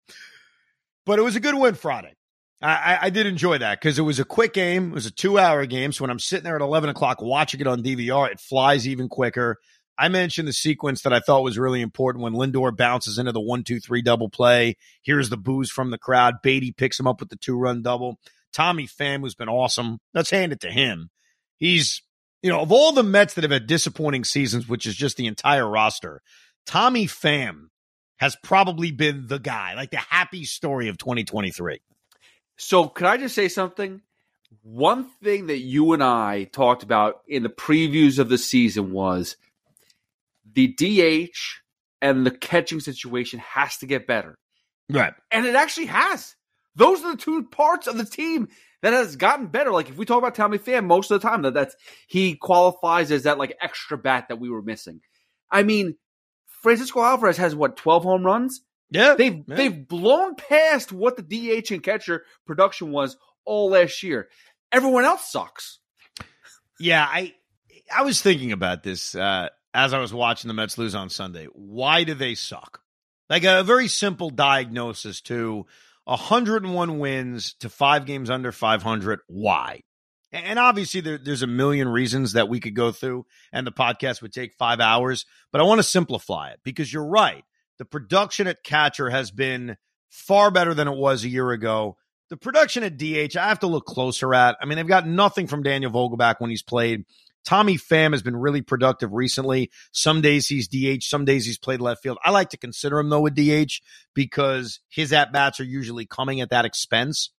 But it was a good win Friday. I, I did enjoy that because it was a quick game. It was a two hour game. So when I'm sitting there at 11 o'clock watching it on DVR, it flies even quicker. I mentioned the sequence that I thought was really important when Lindor bounces into the one, two, three double play. Here's the booze from the crowd. Baty picks him up with the two run double. Tommy Pham, who's been awesome. Let's hand it to him. He's, you know, of all the Mets that have had disappointing seasons, which is just the entire roster, Tommy Pham has probably been the guy, like the happy story of 2023. So, could I just say something? One thing that you and I talked about in the previews of the season was the DH and the catching situation has to get better. Right. And it actually has. Those are the two parts of the team that has gotten better. Like if we talk about Tommy Pham, most of the time that that's he qualifies as that like extra bat that we were missing. I mean, Francisco Alvarez has what twelve home runs. Yeah, they've yeah. they've blown past what the DH and catcher production was all last year. Everyone else sucks. Yeah, I I was thinking about this uh, as I was watching the Mets lose on Sunday. Why do they suck? Like a very simple diagnosis to 101 wins to five games under 500. Why? And obviously, there, there's a million reasons that we could go through, and the podcast would take five hours. But I want to simplify it because you're right. The production at catcher has been far better than it was a year ago. The production at DH, I have to look closer at. I mean, they've got nothing from Daniel Vogelbach when he's played. Tommy Pham has been really productive recently. Some days he's DH, some days he's played left field. I like to consider him though a DH because his at bats are usually coming at that expense.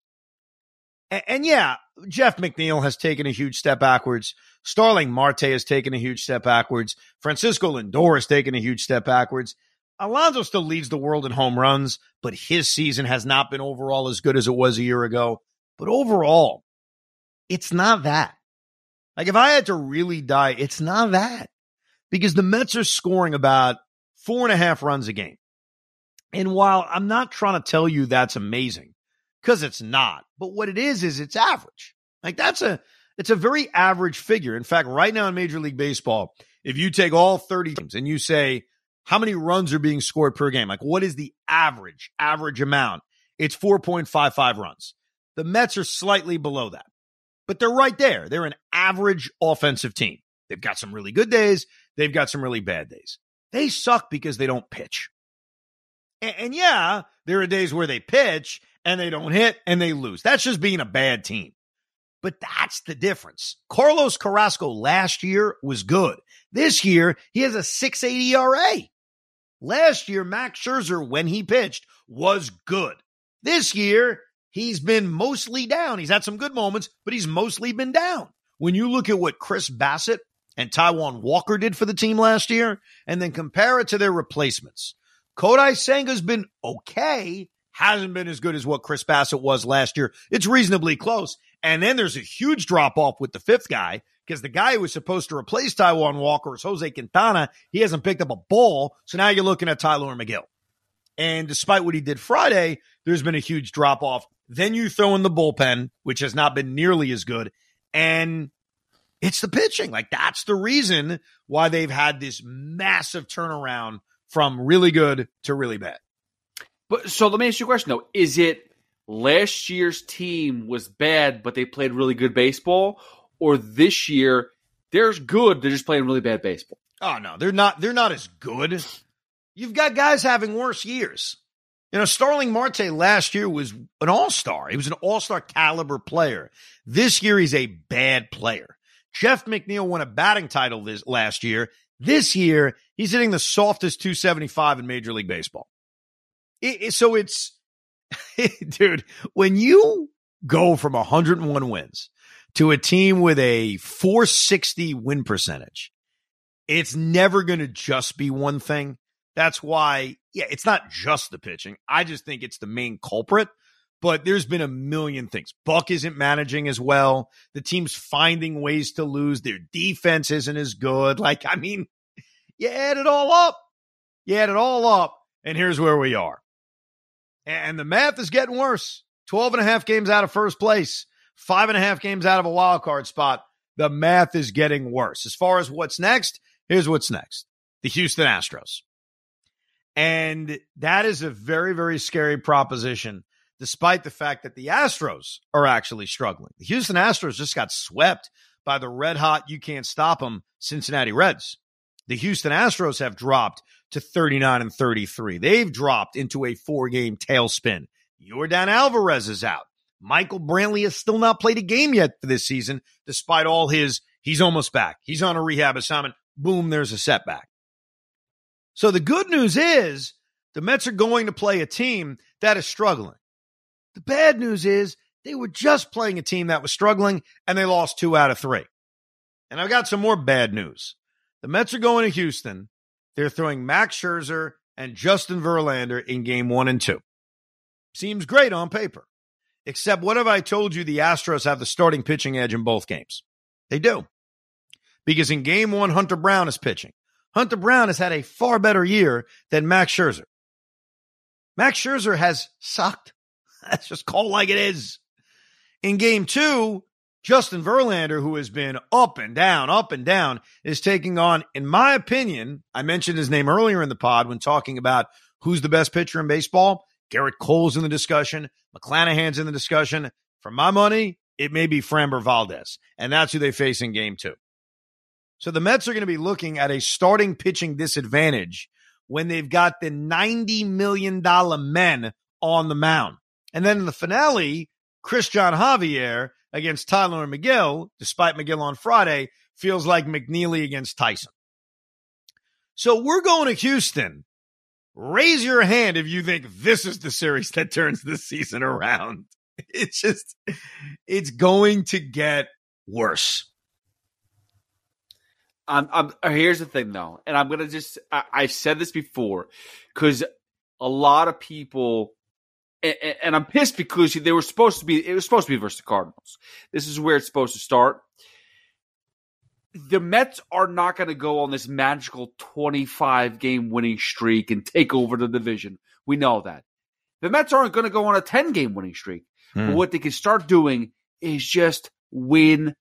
And, and, yeah, Jeff McNeil has taken a huge step backwards. Starling Marte has taken a huge step backwards. Francisco Lindor has taken a huge step backwards. Alonso still leads the world in home runs, but his season has not been overall as good as it was a year ago. But overall, it's not that. Like if I had to really die, it's not that because the Mets are scoring about four and a half runs a game. And while I'm not trying to tell you that's amazing because it's not, but what it is, is it's average. Like that's a, it's a very average figure. In fact, right now in Major League Baseball, if you take all 30 teams and you say, how many runs are being scored per game? Like what is the average, average amount? It's 4.55 runs. The Mets are slightly below that but they're right there. They're an average offensive team. They've got some really good days. They've got some really bad days. They suck because they don't pitch. And, and, yeah, there are days where they pitch and they don't hit and they lose. That's just being a bad team. But that's the difference. Carlos Carrasco last year was good. This year, he has a 680 ERA. Last year, Max Scherzer, when he pitched, was good. This year, he's been mostly down. He's had some good moments, but he's mostly been down. When you look at what Chris Bassitt and Taijuan Walker did for the team last year, and then compare it to their replacements, Kodai Senga's been okay, hasn't been as good as what Chris Bassitt was last year. It's reasonably close. And then there's a huge drop off with the fifth guy because the guy who was supposed to replace Taijuan Walker is Jose Quintana. He hasn't picked up a ball. So now you're looking at Tylor Megill. And despite what he did Friday, there's been a huge drop off. Then you throw in the bullpen, which has not been nearly as good. And it's the pitching. Like that's the reason why they've had this massive turnaround from really good to really bad. But so let me ask you a question though. Is it last year's team was bad, but they played really good baseball? Or this year they're good, they're just playing really bad baseball? Oh no, they're not they're not as good. You've got guys having worse years. You know, Starling Marte last year was an all star. He was an all star caliber player. This year, he's a bad player. Jeff McNeil won a batting title this last year. This year, he's hitting the softest 275 in Major League Baseball. It, it, so it's, *laughs* dude, when you go from 101 wins to a team with a 460 win percentage, it's never going to just be one thing. That's why, yeah, it's not just the pitching. I just think it's the main culprit. But there's been a million things. Buck isn't managing as well. The team's finding ways to lose. Their defense isn't as good. Like, I mean, you add it all up. You add it all up. And here's where we are. And the math is getting worse. 12 and a half games out of first place, five and a half games out of a wild card spot. The math is getting worse. As far as what's next, here's what's next the Houston Astros. And that is a very, very scary proposition despite the fact that the Astros are actually struggling. The Houston Astros just got swept by the red hot, you can't stop them Cincinnati Reds. The Houston Astros have dropped to 39 and 33. They've dropped into a four game tailspin. Yordan Alvarez is out. Michael Brantley has still not played a game yet for this season, despite all his, he's almost back. He's on a rehab assignment. Boom, there's a setback. So the good news is the Mets are going to play a team that is struggling. The bad news is they were just playing a team that was struggling and they lost two out of three. And I've got some more bad news. The Mets are going to Houston. They're throwing Max Scherzer and Justin Verlander in game one and two. Seems great on paper. Except what have I told you the Astros have the starting pitching edge in both games? They do. Because in game one, Hunter Brown is pitching. Hunter Brown has had a far better year than Max Scherzer. Max Scherzer has sucked. *laughs* That's just called like it is. In game two, Justin Verlander, who has been up and down, up and down, is taking on, in my opinion, I mentioned his name earlier in the pod when talking about who's the best pitcher in baseball. Gerrit Cole's in the discussion. McClanahan's in the discussion. For my money, it may be Framber Valdez, and that's who they face in game two. So the Mets are going to be looking at a starting pitching disadvantage when they've got the $90 million men on the mound. And then in the finale, Cristian Javier against Tylor Megill, despite Megill on Friday, feels like McNeeley against Tyson. So we're going to Houston. Raise your hand if you think this is the series that turns this season around. *laughs* It's just, it's going to get worse. I'm, I'm, uh, here's the thing though, and I'm gonna just I, I've said this before because a lot of people and, and, I'm pissed because they were supposed to be it was supposed to be versus the Cardinals. This is where it's supposed to start. The Mets are not going to go on this magical 25 game winning streak and take over the division. We know that. The Mets aren't going to go on a 10 game winning streak. Mm. But hmm. what they can start doing is just win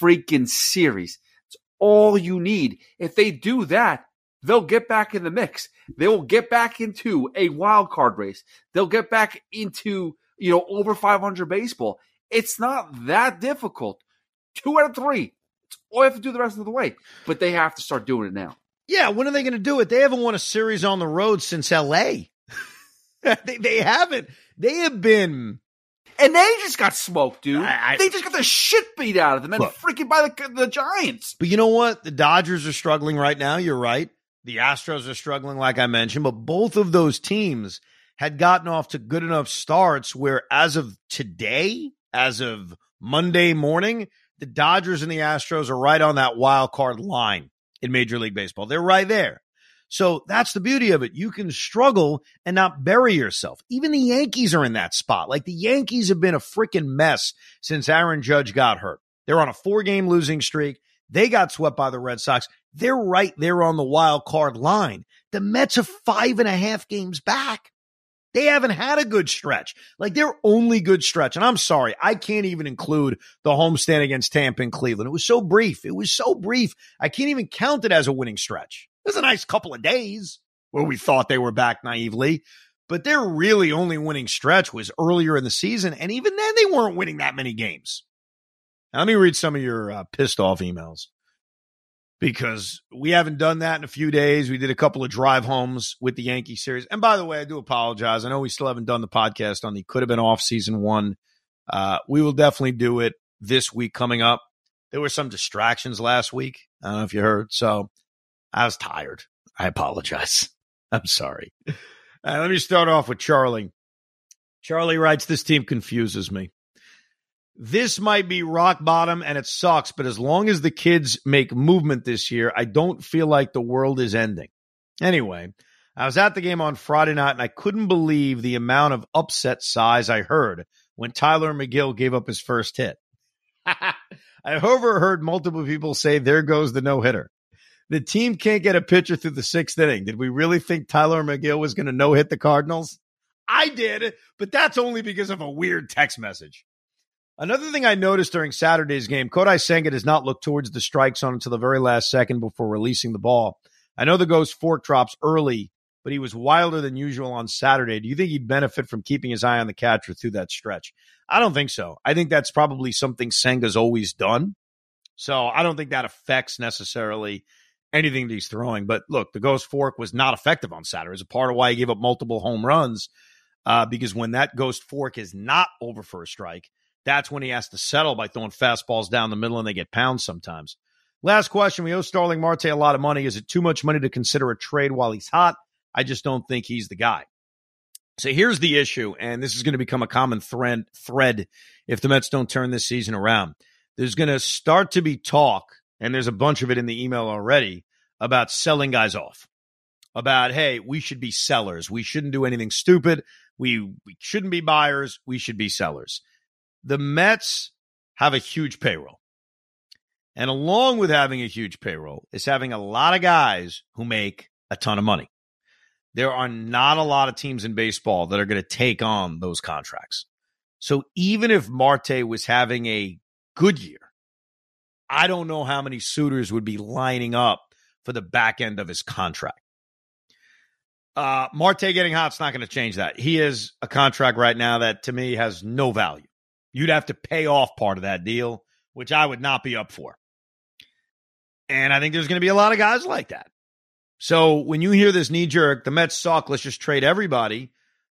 freaking series all you need. If they do that, they'll get back in the mix. They will get back into a wild card race. They'll get back into, you know, over 500 baseball. It's not that difficult. Two out of three. It's all you have to do the rest of the way. But they have to start doing it now. Yeah, when are they going to do it? They haven't won a series on the road since LA. *laughs* they, they haven't. They have been and they just got smoked, dude. I, I, they just got the shit beat out of them and look, freaking by the, the Giants. But you know what? The Dodgers are struggling right now. You're right. The Astros are struggling, like I mentioned, but both of those teams had gotten off to good enough starts where, as of today, as of Monday morning, the Dodgers and the Astros are right on that wild card line in Major League Baseball. They're right there. So that's the beauty of it. You can struggle and not bury yourself. Even the Yankees are in that spot. Like the Yankees have been a freaking mess since Aaron Judge got hurt. They're on a four game losing streak. They got swept by the Red Sox. They're right there on the wild card line. The Mets are five and a half games back. They haven't had a good stretch. Like their only good stretch. And I'm sorry, I can't even include the homestand against Tampa and Cleveland. It was so brief. It was so brief. I can't even count it as a winning stretch. Was a nice couple of days where we thought they were back naively, but their really only winning stretch was earlier in the season. And even then, they weren't winning that many games. Now, let me read some of your uh, pissed off emails because we haven't done that in a few days. We did a couple of drive homes with the Yankee series. And by the way, I do apologize. I know we still haven't done the podcast on the could have been off season one. Uh, we will definitely do it this week coming up. There were some distractions last week. I don't know if you heard. So I was tired. I apologize. *laughs* I'm sorry. Uh, let me start off with Charlie. Charlie writes, This team confuses me. This might be rock bottom and it sucks, but as long as the kids make movement this year, I don't feel like the world is ending. Anyway, I was at the game on Friday night and I couldn't believe the amount of upset sighs I heard when Tylor Megill gave up his first hit. *laughs* I overheard multiple people say, There goes the no hitter. The team can't get a pitcher through the sixth inning. Did we really think Tylor Megill was going to no hit the Cardinals? I did, but that's only because of a weird text message. Another thing I noticed during Saturday's game, Kodai Senga does not look towards the strike zone until the very last second before releasing the ball. I know the ghost fork drops early, but he was wilder than usual on Saturday. Do you think he'd benefit from keeping his eye on the catcher through that stretch? I don't think so. I think that's probably something Senga's always done. So I don't think that affects necessarily anything that he's throwing. But look, the Ghost Fork was not effective on Saturday. It's a part of why he gave up multiple home runs uh, because when that Ghost Fork is not over for a strike, that's when he has to settle by throwing fastballs down the middle and they get pounds sometimes. Last question. We owe Starling Marte a lot of money. Is it too much money to consider a trade while he's hot? I just don't think he's the guy. So here's the issue, and this is going to become a common thread thread if the Mets don't turn this season around. There's going to start to be talk, and there's a bunch of it in the email already about selling guys off. About hey, we should be sellers. We shouldn't do anything stupid. We we shouldn't be buyers. We should be sellers. The Mets have a huge payroll. And along with having a huge payroll is having a lot of guys who make a ton of money there are not a lot of teams in baseball that are going to take on those contracts. So even if Marte was having a good year, I don't know how many suitors would be lining up for the back end of his contract. Uh, Marte getting hot's not going to change that. He is a contract right now that to me has no value. You'd have to pay off part of that deal, which I would not be up for. And I think there's going to be a lot of guys like that. So when you hear this knee jerk, the Mets suck, let's just trade everybody.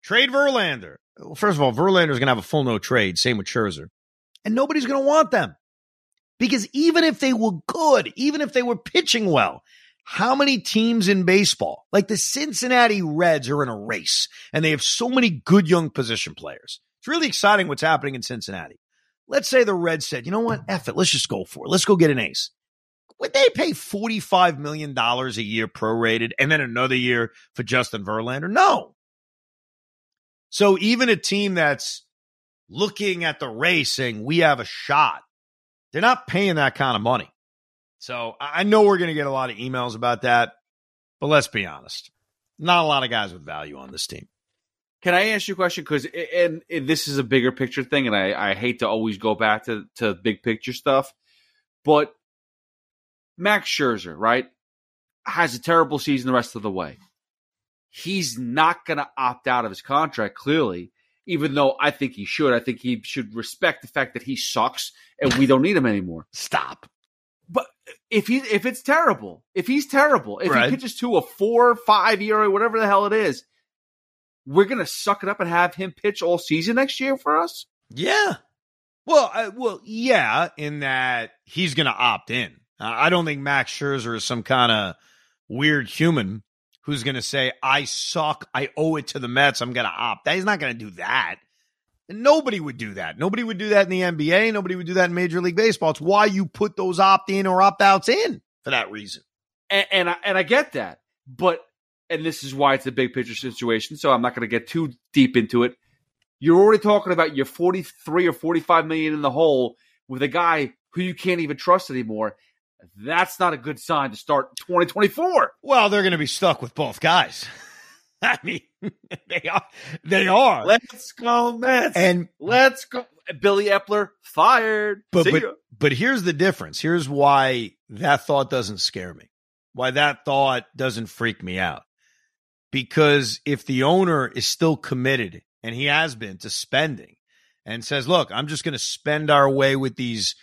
Trade Verlander. Well, first of all, Verlander's going to have a full no trade. Same with Scherzer. And nobody's going to want them. Because even if they were good, even if they were pitching well, how many teams in baseball, like the Cincinnati Reds, are in a race and they have so many good young position players? It's really exciting what's happening in Cincinnati. Let's say the Reds said, you know what? F it. Let's just go for it. Let's go get an ace would they pay $45 million a year prorated and then another year for Justin Verlander? No. So even a team that's looking at the race saying we have a shot, they're not paying that kind of money. So I know we're going to get a lot of emails about that, but let's be honest. Not a lot of guys with value on this team. Can I ask you a question? Because and, and, this is a bigger picture thing, and I, I hate to always go back to, to big picture stuff, but Max Scherzer, right, has a terrible season the rest of the way. He's not going to opt out of his contract, clearly, even though I think he should. I think he should respect the fact that he sucks and we don't need him anymore. Stop. But if he if it's terrible, if he's terrible, if Right. he pitches to a four, five year, or whatever the hell it is, we're gonna suck it up and have him pitch all season next year for us. Yeah. Well, uh, well, yeah, in that he's going to opt in. Uh, I don't think Max Scherzer is some kind of weird human who's going to say, I suck. I owe it to the Mets. I'm going to opt. He's not going to do that. Nobody would do that. Nobody would do that in the NBA. Nobody would do that in Major League Baseball. It's why you put those opt in or opt outs in for that reason. and, and I, and I get that, but and this is why it's a big picture situation. So I'm not going to get too deep into it. You're already talking about your 43 or 45 million in the hole with a guy who you can't even trust anymore. That's not a good sign to start 2024. Well, they're going to be stuck with both guys. *laughs* I mean, *laughs* they are. They are. Let's go Mets. and let's go. Billy Eppler fired. But See but ya. but here's the difference. Here's why that thought doesn't scare me. Why that thought doesn't freak me out. Because if the owner is still committed and he has been to spending and says, "Look, I'm just going to spend our way with these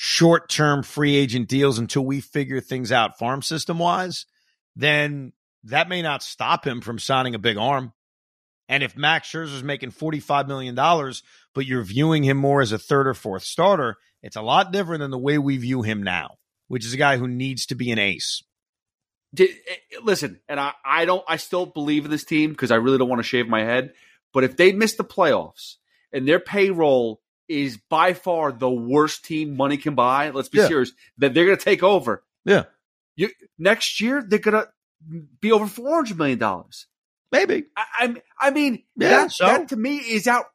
short-term free agent deals until we figure things out farm system wise," then that may not stop him from signing a big arm. And if Max Scherzer's making $45 million, but you're viewing him more as a third or fourth starter, it's a lot different than the way we view him now, which is a guy who needs to be an ace. Did, eh, listen, and I, I don't, I still believe in this team because I really don't want to shave my head. But if they miss the playoffs and their payroll is by far the worst team money can buy, let's be Yeah. serious, that they're going to take over. Yeah. You, next year, they're going to be over $400 million. Maybe. I, I, I mean, Yeah, that, so? that to me is out.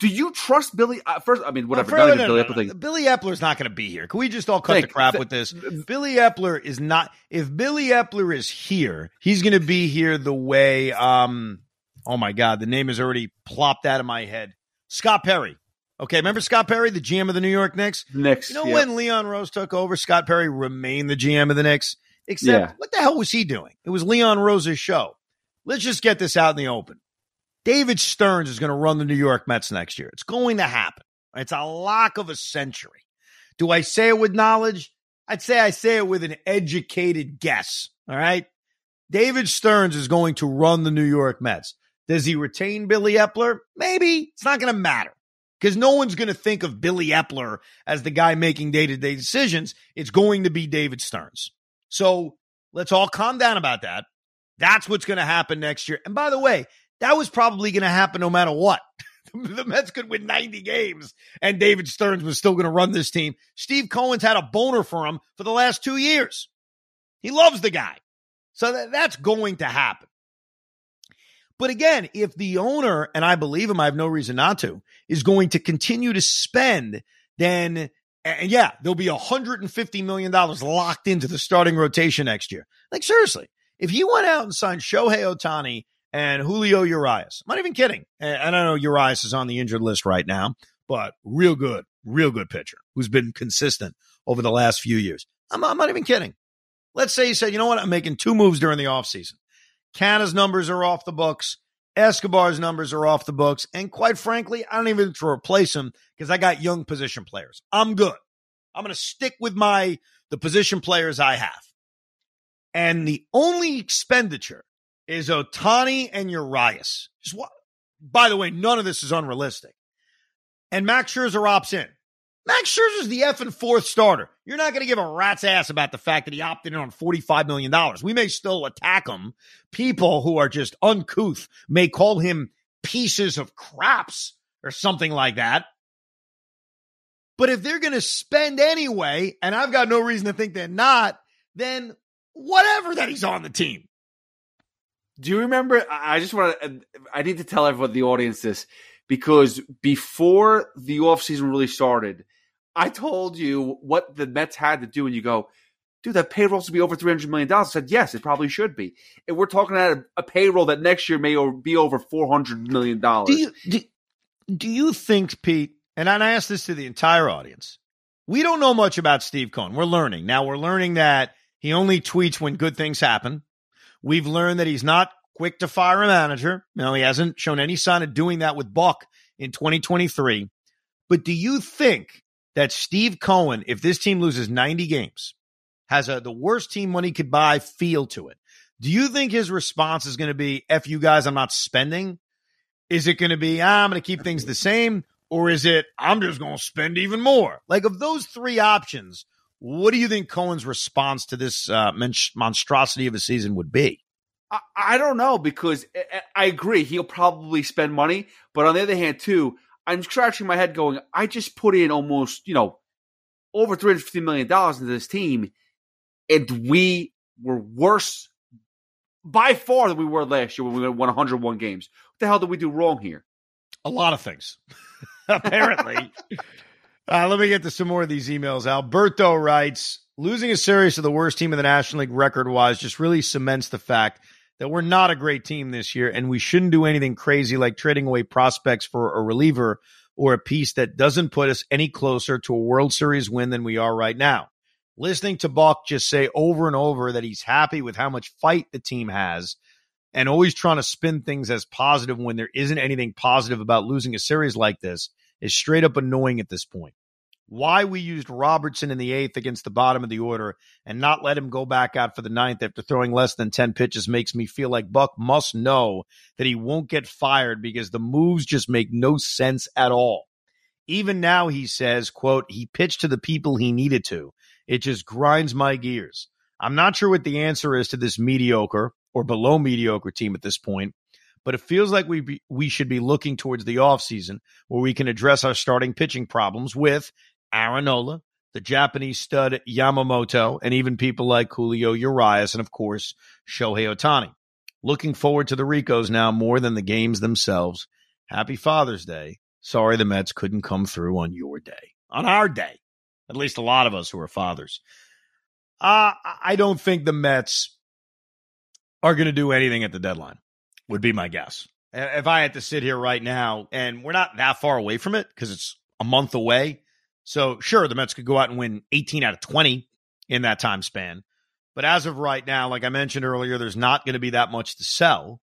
Do you trust Billy? Uh, first, I mean, whatever. Well, not no, no, Billy no, Eppler. Billy Eppler's not going to be here. Can we just all cut Think- the crap th- with this? Billy Eppler is not. If Billy Eppler is here, he's going to be here the way. Um. Oh my God, the name is already plopped out of my head. Scott Perry. Okay, remember Scott Perry, the GM of the New York Knicks? Next, You know yeah. when Leon Rose took over, Scott Perry remained the GM of the Knicks. Except, Yeah. what the hell was he doing? It was Leon Rose's show. let's just get this out in the open. David Stearns is going to run the New York Mets next year. It's going to happen. It's a lock of a century. Do I say it with knowledge? I'd say I say it with an educated guess. All right. David Stearns is going to run the New York Mets. Does he retain Billy Eppler? Maybe. It's not going to matter because no one's going to think of Billy Eppler as the guy making day to day decisions. It's going to be David Stearns. So let's all calm down about that. That's what's going to happen next year. And by the way, that was probably going to happen no matter what. *laughs* the Mets could win 90 games and David Stearns was still going to run this team. Steve Cohen's had a boner for him for the last two years. He loves the guy. So that, that's going to happen. But again, if the owner, and I believe him, I have no reason not to, is going to continue to spend, then and yeah, there'll be $150 million locked into the starting rotation next year. Like, seriously, if you went out and signed Shohei Ohtani and Julio Urias, I'm not even kidding. And I know Urias is on the injured list right now, but real good, real good pitcher who's been consistent over the last few years. I'm, I'm not even kidding. Let's say you said, you know what? I'm making two moves during the offseason. Canha's numbers are off the books. Escobar's numbers are off the books. And quite frankly, I don't even have to replace him because I got young position players. I'm good. I'm going to stick with my the position players I have. And the only expenditure is Ohtani and Urias. Just? By the way, none of this is unrealistic. And Max Scherzer opts in. Max Scherzer's the effing fourth starter. You're not going to give a rat's ass about the fact that he opted in on $45 million. We may still attack him. People who are just uncouth may call him pieces of craps or something like that. But if they're going to spend anyway, and I've got no reason to think they're not, then whatever that he's on the team. Do you remember? I just want to, I need to tell everyone, the audience, this because before the offseason really started, I told you what the Mets had to do, and you go, dude, that payroll should be over $300 million. I said, yes, it probably should be. And we're talking about a, a payroll that next year may be over $400 million. Do you, do, do you think, Pete, and I ask this to the entire audience, we don't know much about Steve Cohen. We're learning. Now, we're learning that he only tweets when good things happen. We've learned that he's not quick to fire a manager. You he hasn't shown any sign of doing that with Buck in 2023. But do you think that Steve Cohen, if this team loses 90 games, has a, the worst team money could buy feel to it? Do you think his response is going to be, F you guys, I'm not spending? Is it going to be, ah, I'm going to keep things the same? Or is it, I'm just going to spend even more? Like, of those three options, what do you think Cohen's response to this uh, monstrosity of a season would be? I, I don't know because I, I agree he'll probably spend money, but on the other hand, too, I'm scratching my head going, I just put in almost, you know, over $350 million into this team, and we were worse by far than we were last year when we won 101 games. What the hell did we do wrong here? A lot of things, *laughs* apparently. *laughs* uh, let me get to some more of these emails. Alberto writes Losing a series to the worst team in the National League record wise just really cements the fact that we're not a great team this year, and we shouldn't do anything crazy like trading away prospects for a reliever or a piece that doesn't put us any closer to a World Series win than we are right now. Listening to Buck just say over and over that he's happy with how much fight the team has and always trying to spin things as positive when there isn't anything positive about losing a series like this is straight up annoying at this point why we used Robertson in the eighth against the bottom of the order and not let him go back out for the ninth after throwing less than 10 pitches makes me feel like Buck must know that he won't get fired because the moves just make no sense at all. Even now, he says, quote, he pitched to the people he needed to. It just grinds my gears. I'm not sure what the answer is to this mediocre or below mediocre team at this point, but it feels like we be, we should be looking towards the offseason where we can address our starting pitching problems with Aaron Nola, the Japanese stud Yamamoto, and even people like Julio Urias, and of course, Shohei Ohtani. Looking forward to the Ricos now more than the games themselves. Happy Father's Day. Sorry the Mets couldn't come through on your day, on our day. At least a lot of us who are fathers. Uh, I don't think the Mets are going to do anything at the deadline, would be my guess. If I had to sit here right now, and we're not that far away from it because it's a month away, so, sure, the Mets could go out and win 18 out of 20 in that time span. But as of right now, like I mentioned earlier, there's not going to be that much to sell.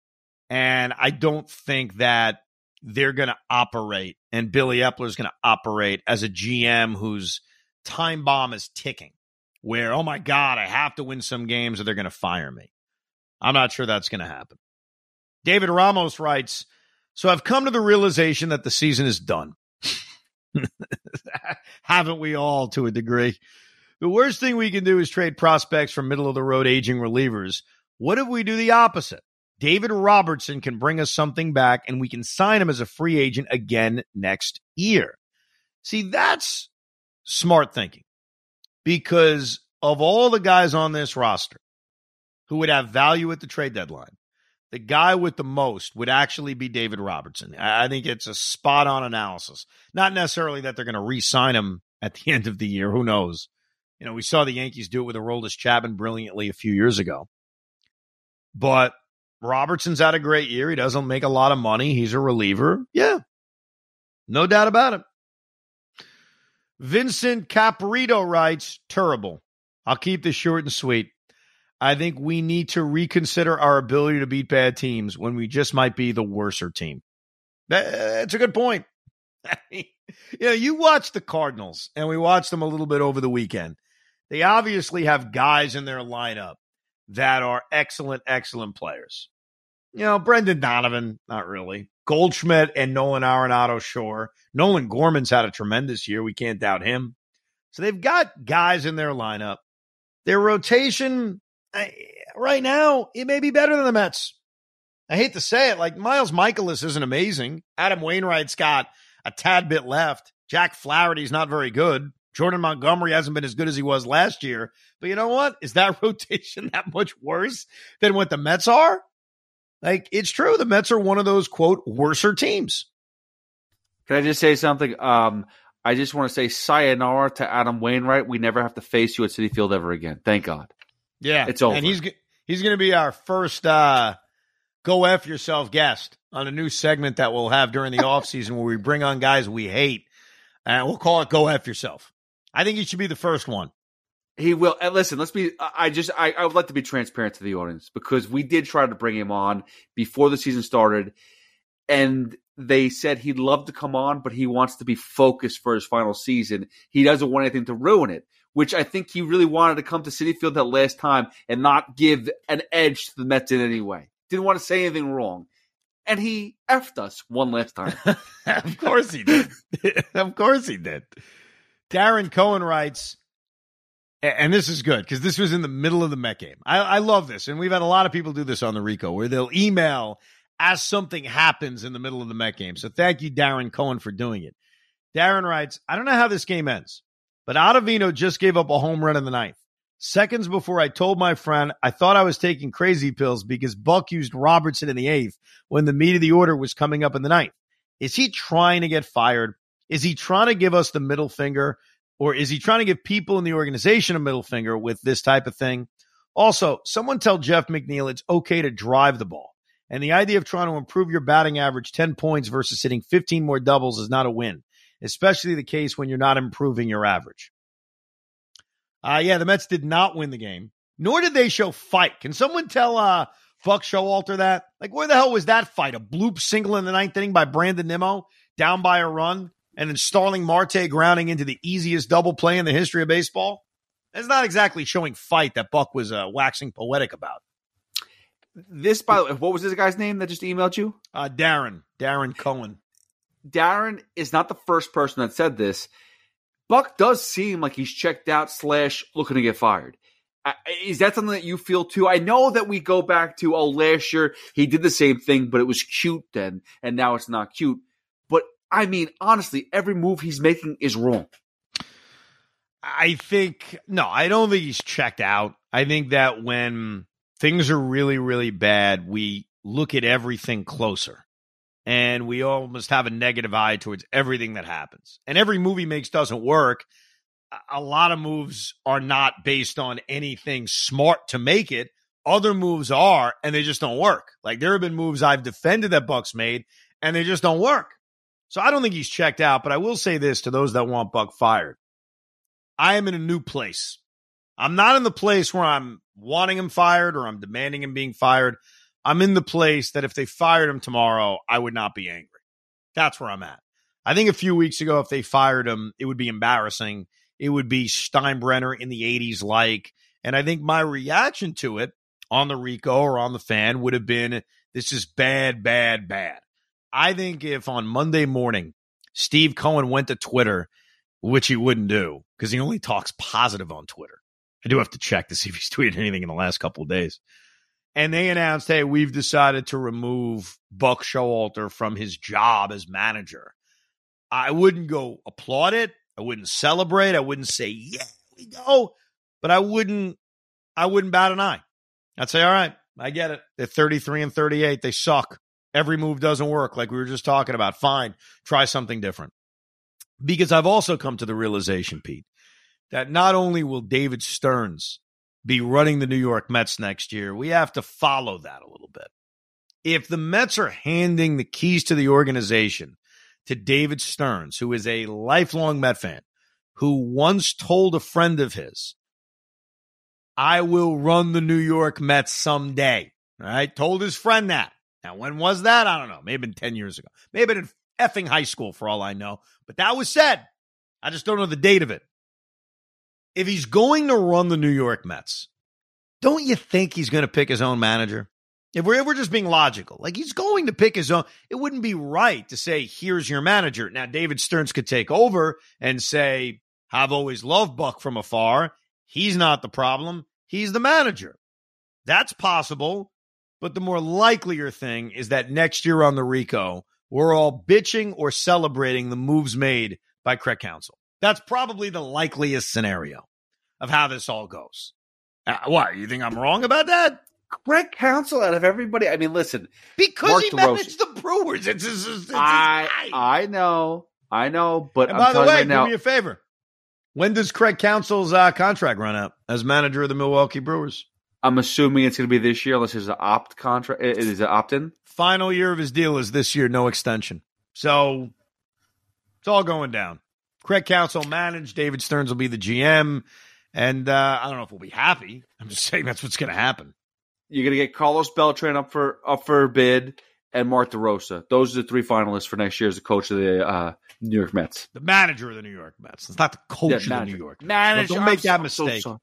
And I don't think that they're going to operate and Billy Eppler is going to operate as a GM whose time bomb is ticking, where, oh my God, I have to win some games or they're going to fire me. I'm not sure that's going to happen. David Ramos writes So I've come to the realization that the season is done. *laughs* Haven't we all to a degree? The worst thing we can do is trade prospects for middle of the road aging relievers. What if we do the opposite? David Robertson can bring us something back and we can sign him as a free agent again next year. See, that's smart thinking because of all the guys on this roster who would have value at the trade deadline, the guy with the most would actually be David Robertson. I think it's a spot on analysis. Not necessarily that they're going to re sign him at the *laughs* end of the year. Who knows? You know, we saw the Yankees do it with Aroldis Chapman brilliantly a few years ago. But Robertson's had a great year. He doesn't make a lot of money. He's a reliever. Yeah. No doubt about it. Vincent Caprito writes, terrible. I'll keep this short and sweet. I think we need to reconsider our ability to beat bad teams when we just might be the worser team. That's a good point. *laughs* you know, you watch the Cardinals, and we watched them a little bit over the weekend. They obviously have guys in their lineup that are excellent, excellent players. You know, Brendan Donovan, not really. Goldschmidt and Nolan Arenado, sure. Nolan Gorman's had a tremendous year. We can't doubt him. So they've got guys in their lineup. Their rotation right now, it may be better than the Mets. I hate to say it, like Miles Mikolas isn't amazing. Adam Wainwright's got a tad bit left. Jack Flaherty's not very good. Jordan Montgomery hasn't been as good as he was last year. But you know what? Is that *laughs* rotation that much worse than what the Mets are? Like, it's true. The Mets are one of those, quote, worser teams. Can I just say something? Um, I just want to say sayonara to Adam Wainwright. We never have to face you at Citi Field ever again. Thank God. Yeah. It's over. And he's, he's going to be our first uh, go F yourself guest on a new segment that we'll have during the *laughs* offseason where we bring on guys we hate. And we'll call it Go F Yourself. I think he should be the first one. He will. And listen, let's be. I just. I, I would like to be transparent to the audience because we did try to bring him on before the season started, and they said he'd love to come on, but he wants to be focused for his final season. He doesn't want anything to ruin it. Which I think he really wanted to come to Citi Field that last time and not give an edge to the Mets in any way. Didn't want to say anything wrong and he effed us one last time. *laughs* of course he did. *laughs* of course he did. Darren Cohen writes, and this is good because this was in the middle of the Met game. I, I, love this, and we've had a lot of people do this on the Rico where they'll email as something happens in the middle of the Met game. So thank you, Darren Cohen, for doing it. Darren writes, I don't know how this game ends, but Ottavino just gave up a home run in the ninth. Seconds before I told my friend I thought I was taking crazy pills because Buck used Robertson in the eighth when the meat of the order was coming up in the ninth. Is he trying to get fired? Is he trying to give us the middle finger? Or is he trying to give people in the organization a middle finger with this type of thing? Also, someone tell Jeff McNeil it's okay to drive the ball. And the idea of trying to improve your batting average 10 points versus hitting 15 more doubles is not a win, especially the case when you're not improving your average. Uh, yeah, the Mets did not win the game, nor did they show fight. Can someone tell uh, Buck Showalter that? Like, where the hell was that fight? A bloop single in the ninth inning by Brandon Nimmo, down by a run, and then Starling Marte grounding into the easiest double play in the history of baseball? That's not exactly showing fight that Buck was uh, waxing poetic about. This, by the way, what was this guy's name that just emailed you? Uh, Darren. Darren Cohen. Darren is not the first person that said this. Buck does seem like he's checked out slash looking to get fired. Is that something that you feel too? I know that we go back to oh last year he did the same thing, but it was cute then, and now it's not cute. But I mean, honestly, every move he's making is wrong. I think no, I don't think he's checked out. I think that when things are really, really bad, we look at everything closer and we almost have a negative eye towards everything that happens. And every movie makes doesn't work. A lot of moves are not based on anything smart to make it. Other moves are, and they just don't work. Like there have been moves I've defended that Buck's made, and they just don't work. So I don't think he's checked out, but I will say this to those that want Buck fired. I am in a new place. I'm not in the place where I'm wanting him fired or I'm demanding him being fired. I'm in the place that if they fired him tomorrow, I would not be angry. That's where I'm at. I think a few weeks ago, if they fired him, it would be embarrassing. It would be Steinbrenner in the 80s like. And I think my reaction to it on the Rico or on the fan would have been this is bad, bad, bad. I think if on Monday morning, Steve Cohen went to Twitter, which he wouldn't do because he only talks positive on Twitter. I do have to check to see if he's tweeted anything in the last couple of days. And they announced, hey, we've decided to remove Buck Showalter from his job as manager. I wouldn't go applaud it. I wouldn't celebrate. I wouldn't say, yeah, we go. But I wouldn't I wouldn't bat an eye. I'd say, all right, I get it. They're 33 and 38. They suck. Every move doesn't work, like we were just talking about. Fine, try something different. Because I've also come to the realization, Pete, that not only will David Stearns be running the New York Mets next year, we have to follow that a little bit. If the Mets are handing the keys to the organization to David Stearns, who is a lifelong Met fan, who once told a friend of his, I will run the New York Mets someday. Right. Told his friend that. Now, when was that? I don't know. Maybe been 10 years ago. Maybe in effing high school for all I know. But that was said. I just don't know the date of it. If he's going to run the New York Mets, don't you think he's going to pick his own manager? If we're, if we're just being logical, like he's going to pick his own, it wouldn't be right to say, here's your manager. Now, David Stearns could take over and say, I've always loved Buck from afar. He's not the problem. He's the manager. That's possible. But the more likelier thing is that next year on the Rico, we're all bitching or celebrating the moves made by Craig Counsell. That's probably the likeliest scenario of how this all goes. Uh, what? You think I'm wrong about that? Craig Counsell out of everybody. I mean, listen, because Mark he DeRosa. managed the Brewers. It's his, it's his I guy. I know, I know, but and I'm by the way, right do now, me a favor. When does Craig Counsell's uh, contract run out as manager of the Milwaukee Brewers? I'm assuming it's going to be this year, unless it's an opt contract. It is an opt in. Final year of his deal is this year, no extension. So it's all going down. Craig Counsell managed. David Stearns will be the GM. And uh, I don't know if we'll be happy. I'm just saying that's what's going to happen. You're going to get Carlos Beltran up for up for bid and Mark DeRosa. Those are the three finalists for next year as the coach of the uh, New York Mets. The manager of the New York Mets. It's not the coach Yeah, of manager. the New York Mets. Manager. Don't make I'm that so- so mistake.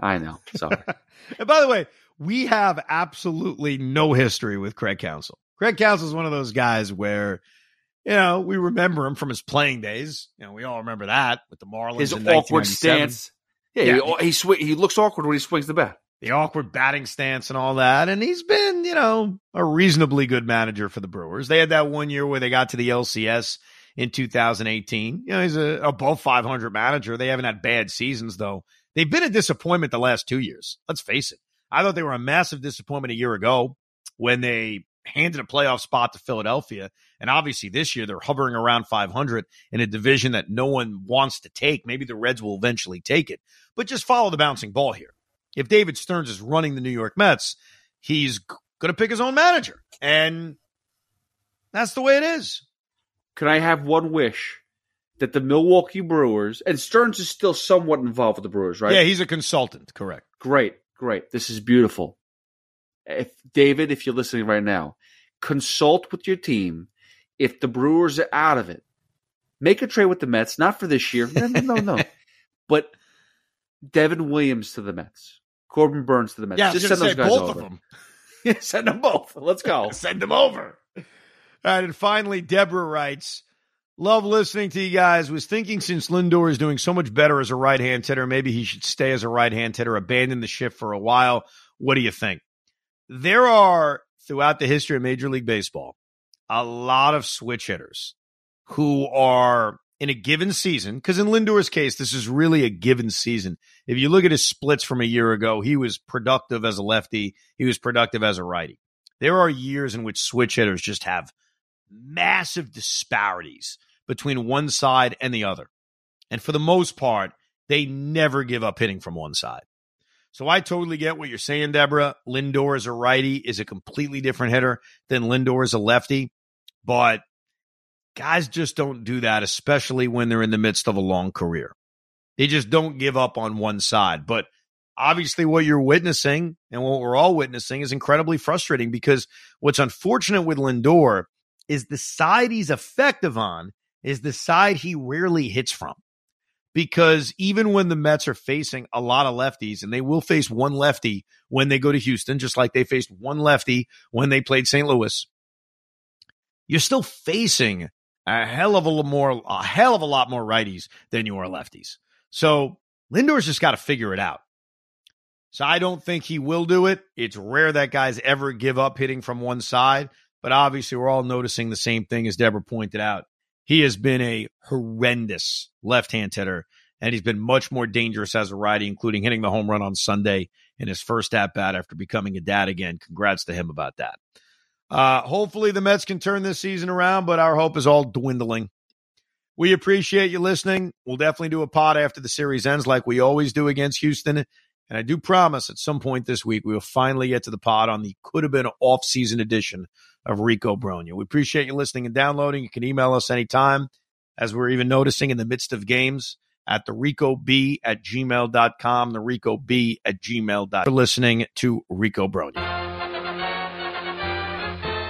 I know. Sorry. *laughs* and by the way, we have absolutely no history with Craig Counsell. Craig Counsell is one of those guys where, you know, we remember him from his playing days. You know, we all remember that with the Marlins. His awkward stance. Yeah, Yeah. he he, sw- he looks awkward when he swings the bat. the awkward batting stance and all that. And he's been, you know, a reasonably good manager for the Brewers. They had that one year where they got to the LCS in 2018. You know, he's a above 500 manager. They haven't had bad seasons though. They've been a disappointment the last two years. Let's face it. I thought they were a massive disappointment a year ago when they handed a playoff spot to Philadelphia. And obviously this year they're hovering around 500 in a division that no one wants to take. Maybe the Reds will eventually take it, but just follow the bouncing ball here. If David Stearns is running the New York Mets, he's going to pick his own manager. And that's the way it is. Can I have one wish that the Milwaukee Brewers and Stearns is still somewhat involved with the Brewers, right? Yeah, he's a consultant, correct. Great, great. This is beautiful. If David, if you're listening right now, consult with your team. If the Brewers are out of it, make a trade with the Mets, not for this year. No, no, no, no. *laughs* but Devin Williams to the Mets, Corbin Burnes to the Mets. Yeah, just send those guys both over. of them. *laughs* Yeah, send them both. Let's go. *laughs* Send them over. All right, and finally, Deborah writes, "Love listening to you guys. Was thinking since Lindor is doing so much better as a right hand hitter, maybe he should stay as a right hand hitter, abandon the shift for a while. What do you think?" There are throughout the history of Major League Baseball a lot of switch hitters who are in a given season. Because in Lindor's case, this is really a given season. If you look at his splits from a year ago, he was productive as a lefty. He was productive as a righty. There are years in which switch hitters just have massive disparities between one side and the other. And for the most part, they never give up hitting from one side. So I totally get what you're saying, Deborah. Lindor as a righty is a completely different hitter than Lindor as a lefty. But guys just don't do that, especially when they're in the midst of a long career. They just don't give up on one side. But obviously what you're witnessing and what we're all witnessing is incredibly frustrating because what's unfortunate with Lindor is the side he's effective on is the side he rarely hits from. Because even when the Mets are facing a lot of lefties, and they will face one lefty when they go to Houston, just like they faced one lefty when they played St. Louis, you're still facing a hell of a lot more, a hell of a lot more righties than you are lefties. So Lindor's just got to figure it out. So I don't think he will do it. It's rare that guys ever give up hitting from one side, but obviously we're all noticing the same thing as Deborah pointed out. He has been a horrendous left-hand hitter, and he's been much more dangerous as a righty, including hitting the home run on Sunday in his first at bat after becoming a dad again. Congrats to him about that. Uh, hopefully the Mets can turn this season around, but our hope is all dwindling. We appreciate you listening. We'll definitely do a pod after the series ends, like we always do against Houston. And I do promise at some point this week, we will finally get to the pod on the could have been off season edition of Rico Brogna. We appreciate you listening and downloading. You can email us anytime, as we're even noticing in the midst of games at the Rico B at gmail.com, the Rico B at gmail.com. For listening to Rico Brogna.